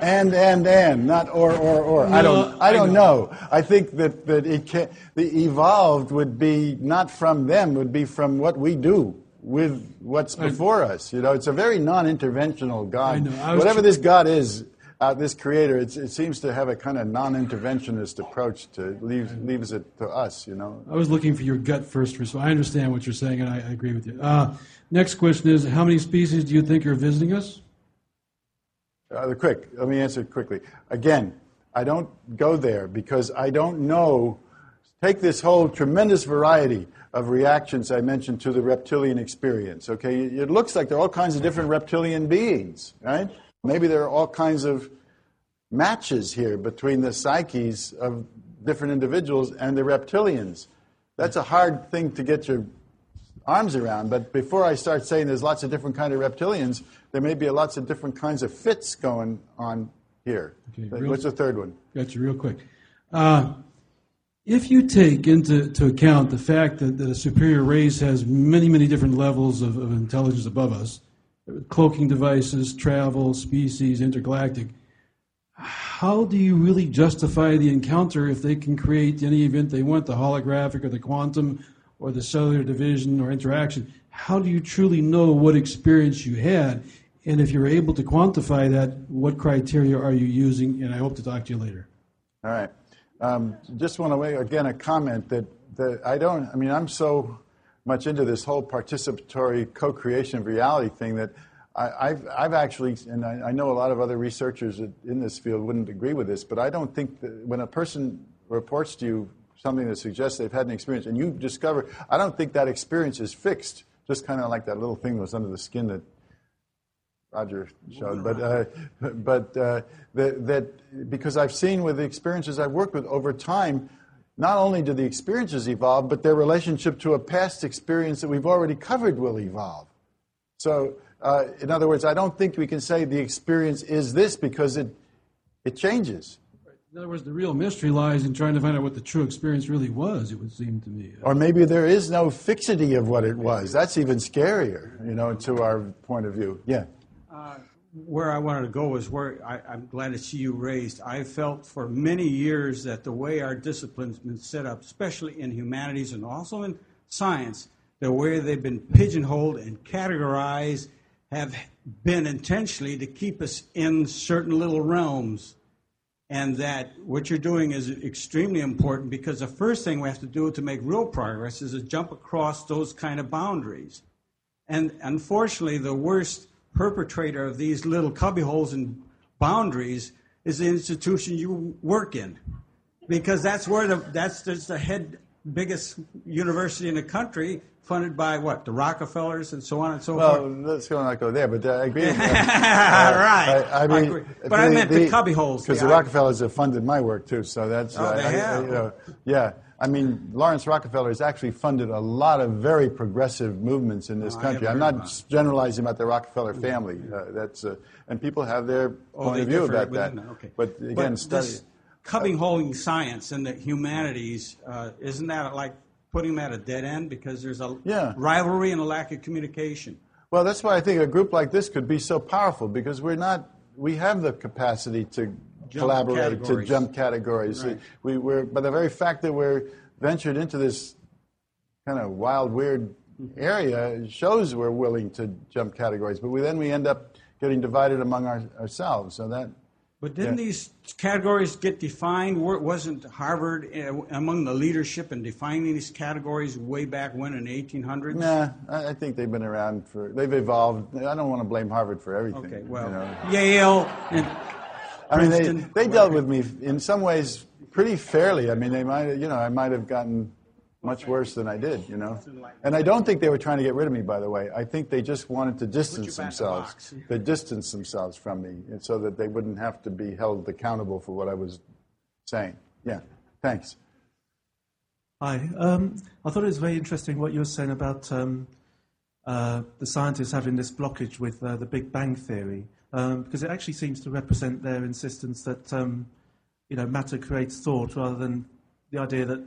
And, and, and, not or, or, or. I don't, No, I I don't know. know. I think that, that it can, the evolved would be not from them, would be from what we do with what's before us. You know, it's a very non-interventional God. I. I Whatever this God is, uh, this creator, it's, it seems to have a kind of non-interventionist approach to leaves, leaves it to us, you know. I was looking for your gut first response. I understand what you're saying, and I, I agree with you. Uh, next question is How many species do you think are visiting us? Uh, quick, let me answer quickly. Again, I don't go there because I don't know. Take this whole tremendous variety of reactions I mentioned to the reptilian experience. Okay, it looks like there are all kinds of different reptilian beings, right? Maybe there are all kinds of matches here between the psyches of different individuals and the reptilians. That's a hard thing to get your arms around. But before I start saying there's lots of different kind of reptilians, there may be lots of different kinds of fits going on here. Okay, real- What's the third one? Got you real quick. Uh, if you take into to account the fact that, that a superior race has many, many different levels of, of intelligence above us, cloaking devices, travel, species, intergalactic, how do you really justify the encounter if they can create any event they want, the holographic or the quantum or the cellular division or interaction? How do you truly know what experience you had? And if you're able to quantify that, what criteria are you using? And I hope to talk to you later. All right. Um, just want to again, a comment that, that I don't, I mean, I'm so much into this whole participatory co creation of reality thing that I, I've, I've actually, and I, I know a lot of other researchers in this field wouldn't agree with this, but I don't think that when a person reports to you something that suggests they've had an experience and you discover, I don't think that experience is fixed, just kind of like that little thing that was under the skin that Roger showed, but uh, but uh, that, that because I've seen with the experiences I've worked with over time, not only do the experiences evolve, but their relationship to a past experience that we've already covered will evolve. So, uh, in other words, I don't think we can say the experience is this because it it changes. In other words, the real mystery lies in trying to find out what the true experience really was, it would seem to me. Or maybe there is no fixity of what it was. That's even scarier, you know, to our point of view. Yeah. Uh, where I wanted to go was where I, I'm glad to see you raised. I felt for many years that the way our discipline's been set up, especially in humanities and also in science, the way they've been pigeonholed and categorized have been intentionally to keep us in certain little realms. And that what you're doing is extremely important because the first thing we have to do to make real progress is to jump across those kind of boundaries. And unfortunately, the worst perpetrator of these little cubbyholes and boundaries is the institution you work in, because that's where the that's just the head biggest university in the country, funded by what the Rockefellers and so on and so Well, forth. Well, let's go not go there, but uh, I agree. with [LAUGHS] you. right. I, I mean, agree. but I meant the, cubby holes. because the the Rockefellers have funded my work too. So that's Oh, uh, they I- I- you know, yeah. I mean, Laurance Rockefeller has actually funded a lot of very progressive movements in this Oh, country. I'm not about generalizing about the Rockefeller family. Uh, that's uh, and people have their Oh, point of view about that. Okay. But again, study. this cubbyholing science and the humanities, uh, isn't that like putting them at a dead end because there's a Yeah. rivalry and a lack of communication? Well, that's why I think a group like this could be so powerful because we're not. We have the capacity to collaborate, to jump categories. Right. We, we're, by the very fact that we're ventured into this kind of wild, weird area shows we're willing to jump categories. But we, then we end up getting divided among our, ourselves. So that But didn't Yeah. these categories get defined? Wasn't Harvard uh, among the leadership in defining these categories way back when in the 1800s? Nah, I, I think they've been around for. They've evolved. I don't want to blame Harvard for everything. Okay, well, you know. Yale and I mean, they, they dealt with me in some ways pretty fairly. I mean, they might, you know, I might have gotten much worse than I did, you know. And I don't think they were trying to get rid of me, by the way. I think they just wanted to distance back the themselves. box. They distanced themselves from me, and so that they wouldn't have to be held accountable for what I was saying. Yeah, thanks. Hi. Um, I thought it was very interesting what you were saying about um, uh, the scientists having this blockage with uh, the Big Bang theory, um, because it actually seems to represent their insistence that um, you know matter creates thought rather than the idea that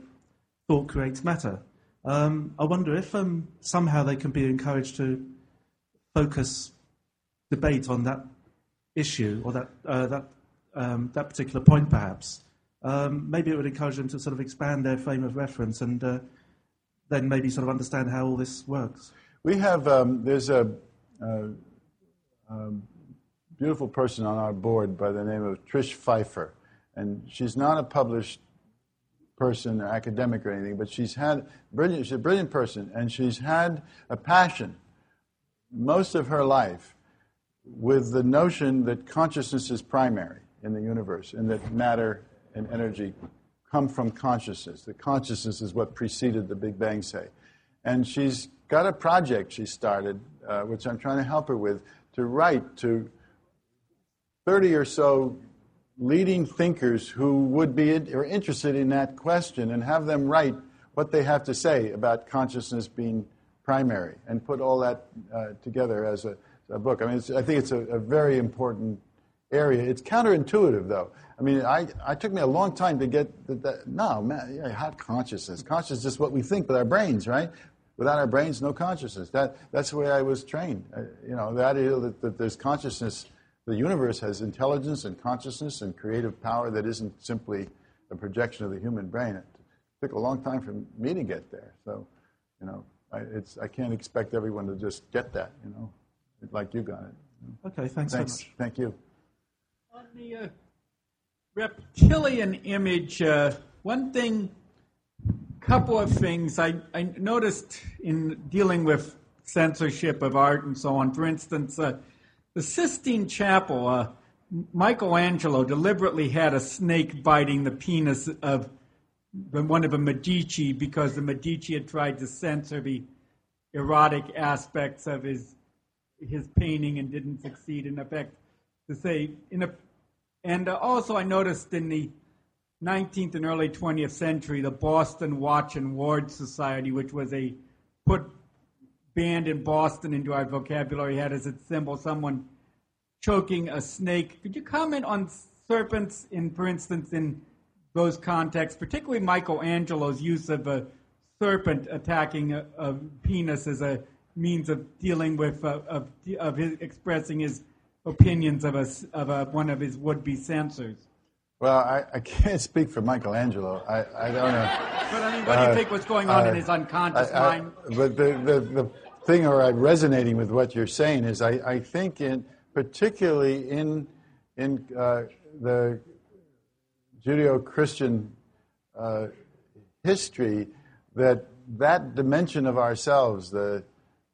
thought creates matter. Um, I wonder if um, somehow they can be encouraged to focus debate on that issue or that uh, that um, that particular point, perhaps. Um, maybe it would encourage them to sort of expand their frame of reference and uh, then maybe sort of understand how all this works. We have um, there's a, a, a beautiful person on our board by the name of Trish Pfeiffer, and she's not a published person or academic or anything, but she's had brilliant. She's a brilliant person, and she's had a passion most of her life with the notion that consciousness is primary in the universe, and that matter and energy come from consciousness. That consciousness is what preceded the Big Bang, say. And she's got a project she started, uh, which I'm trying to help her with, to write to 30 or so leading thinkers who would be or interested in that question and have them write what they have to say about consciousness being primary and put all that uh, together as a, a book. I mean, I think it's a, a very important area. It's counterintuitive, though. I mean, I, I took me a long time to get that. that no, man, yeah, how consciousness? Consciousness is what we think with our brains, right? Without our brains, no consciousness. That, that's the way I was trained. Uh, you know, the idea that, that there's consciousness, the universe has intelligence and consciousness and creative power that isn't simply a projection of the human brain. It took a long time for me to get there. So, you know, I, it's, I can't expect everyone to just get that, you know, like you got it. Okay, thanks, Thanks. so much. Thank you. On the uh, reptilian image, uh, one thing, couple of things I, I noticed in dealing with censorship of art and so on. For instance, uh, the Sistine Chapel, uh, Michelangelo deliberately had a snake biting the penis of one of the Medici because the Medici had tried to censor the erotic aspects of his his painting and didn't succeed. In effect, to say in a and uh, also, I noticed in the 19th and early 20th century, the Boston Watch and Ward Society, which was a put banned in Boston into our vocabulary, had as its symbol someone choking a snake. Could you comment on serpents, in, for instance, in those contexts, particularly Michelangelo's use of a serpent attacking a, a penis as a means of dealing with, uh, of, of his, expressing his opinions of, a, of a, one of his would-be censors. Well, I, I can't speak for Michelangelo. I, I don't know. But I mean, what do you think was going on in his unconscious Uh, I- mind? But the, the, the thing, or I'm resonating with what you're saying, is I, I think, in particularly in in uh, the Judeo-Christian uh, history, that that dimension of ourselves, the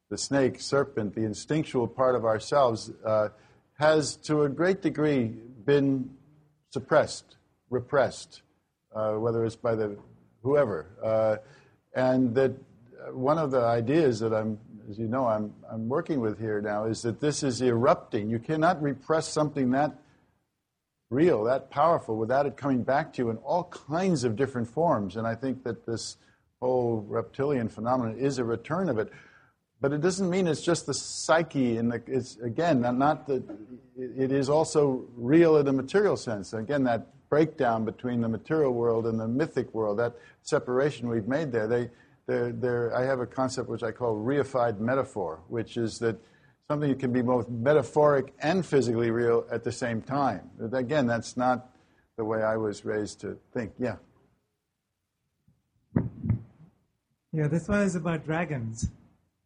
the snake, serpent, the instinctual part of ourselves, uh, has to a great degree been suppressed, repressed, uh, whether it's by the whoever. Uh, and that one of the ideas that I'm, as you know, I'm, I'm working with here now is that this is erupting. You cannot repress something that real, that powerful, without it coming back to you in all kinds of different forms. And I think that this whole reptilian phenomenon is a return of it. But it doesn't mean it's just the psyche, and it's again not, the. It is also real in the material sense. Again, that breakdown between the material world and the mythic world, that separation we've made there. They, they're, they're, I have a concept which I call reified metaphor, which is that something can be both metaphoric and physically real at the same time. Again, that's not the way I was raised to think. Yeah. Yeah, this one is about dragons.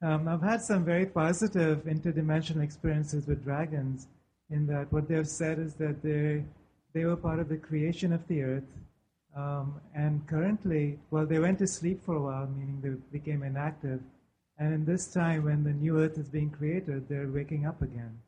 Um, I've had some very positive interdimensional experiences with dragons, in that what they've said is that they they were part of the creation of the earth, um, and currently, well, they went to sleep for a while, meaning they became inactive. And in this time, when the new earth is being created, they're waking up again.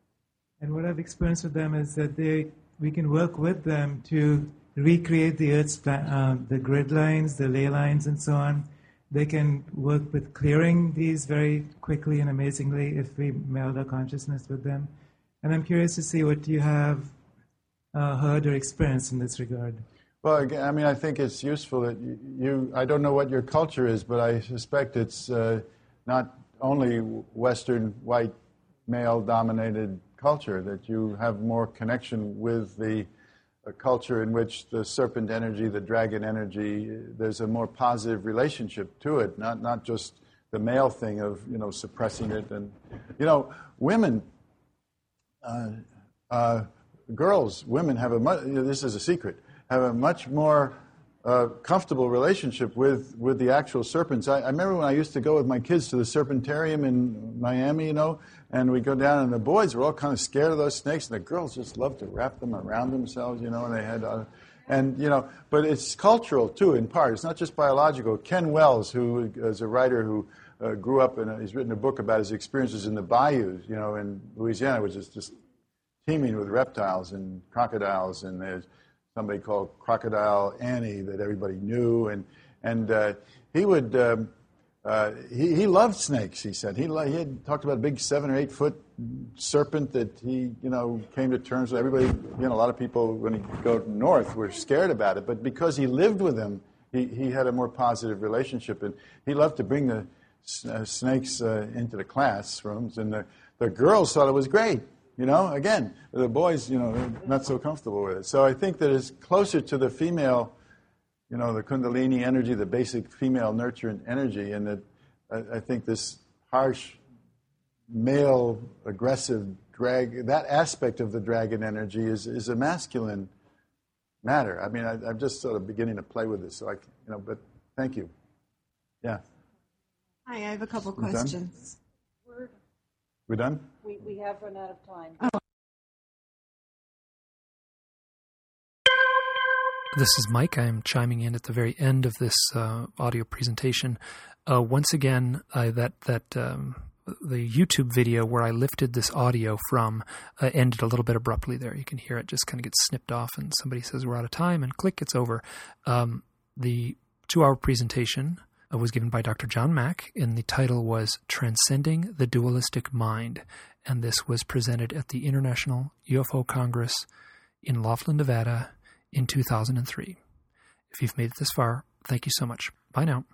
And what I've experienced with them is that they, we can work with them to recreate the earth's, uh, the grid lines, the ley lines, and so on. They can work with clearing these very quickly and amazingly if we meld our consciousness with them. And I'm curious to see what you have uh, heard or experienced in this regard? Well, I mean, I think it's useful that you, I don't know what your culture is, but I suspect it's uh, not only Western white male dominated culture, that you have more connection with the culture in which the serpent energy, the dragon energy, there's a more positive relationship to it, not, not just the male thing of, you know, suppressing it. And, you know, women, uh, uh, girls, women have a you know, this is a secret, have a much more uh, comfortable relationship with, with the actual serpents. I, I, remember when I used to go with my kids to the Serpentarium in Miami, you know, and we go down, and the boys were all kind of scared of those snakes, and the girls just loved to wrap them around themselves, you know, and they had, uh, and you know, but it's cultural too, in part. It's not just biological. Ken Wells, who is a writer who uh, grew up and he's written a book about his experiences in the bayous, you know, in Louisiana, which is just teeming with reptiles and crocodiles, and there's somebody called Crocodile Annie that everybody knew, and and uh, he would. Um, uh, he, he loved snakes. He said he, lo- he had talked about a big seven or eight foot serpent that he you know came to terms with. Everybody, you know, a lot of people when he go north were scared about it, but because he lived with them, he, he had a more positive relationship, and he loved to bring the uh, snakes uh, into the classrooms, and the the girls thought it was great. You know, again, the boys, you know, they're not so comfortable with it. So I think that it's closer to the female, you know, the Kundalini energy, the basic female nurturing energy, and that I, I think this harsh, male, aggressive drag, that aspect of the dragon energy is, is a masculine matter. I mean, I, am just sort of beginning to play with this, so I, you know, but thank you. Yeah. Hi, I have a couple questions. We're done? We, we have run out of time. Oh. This is Mike. I'm chiming in at the very end of this uh, audio presentation. Uh, once again, uh, that that um, the YouTube video where I lifted this audio from uh, ended a little bit abruptly. There, you can hear it just kind of get snipped off, and somebody says we're out of time, and click, it's over. Um, the two-hour presentation uh, was given by Dr. John Mack, and the title was Transcending the Dualistic Mind. And this was presented at the International UFO Congress in Laughlin, Nevada in 2003. If you've made it this far, thank you so much. Bye now.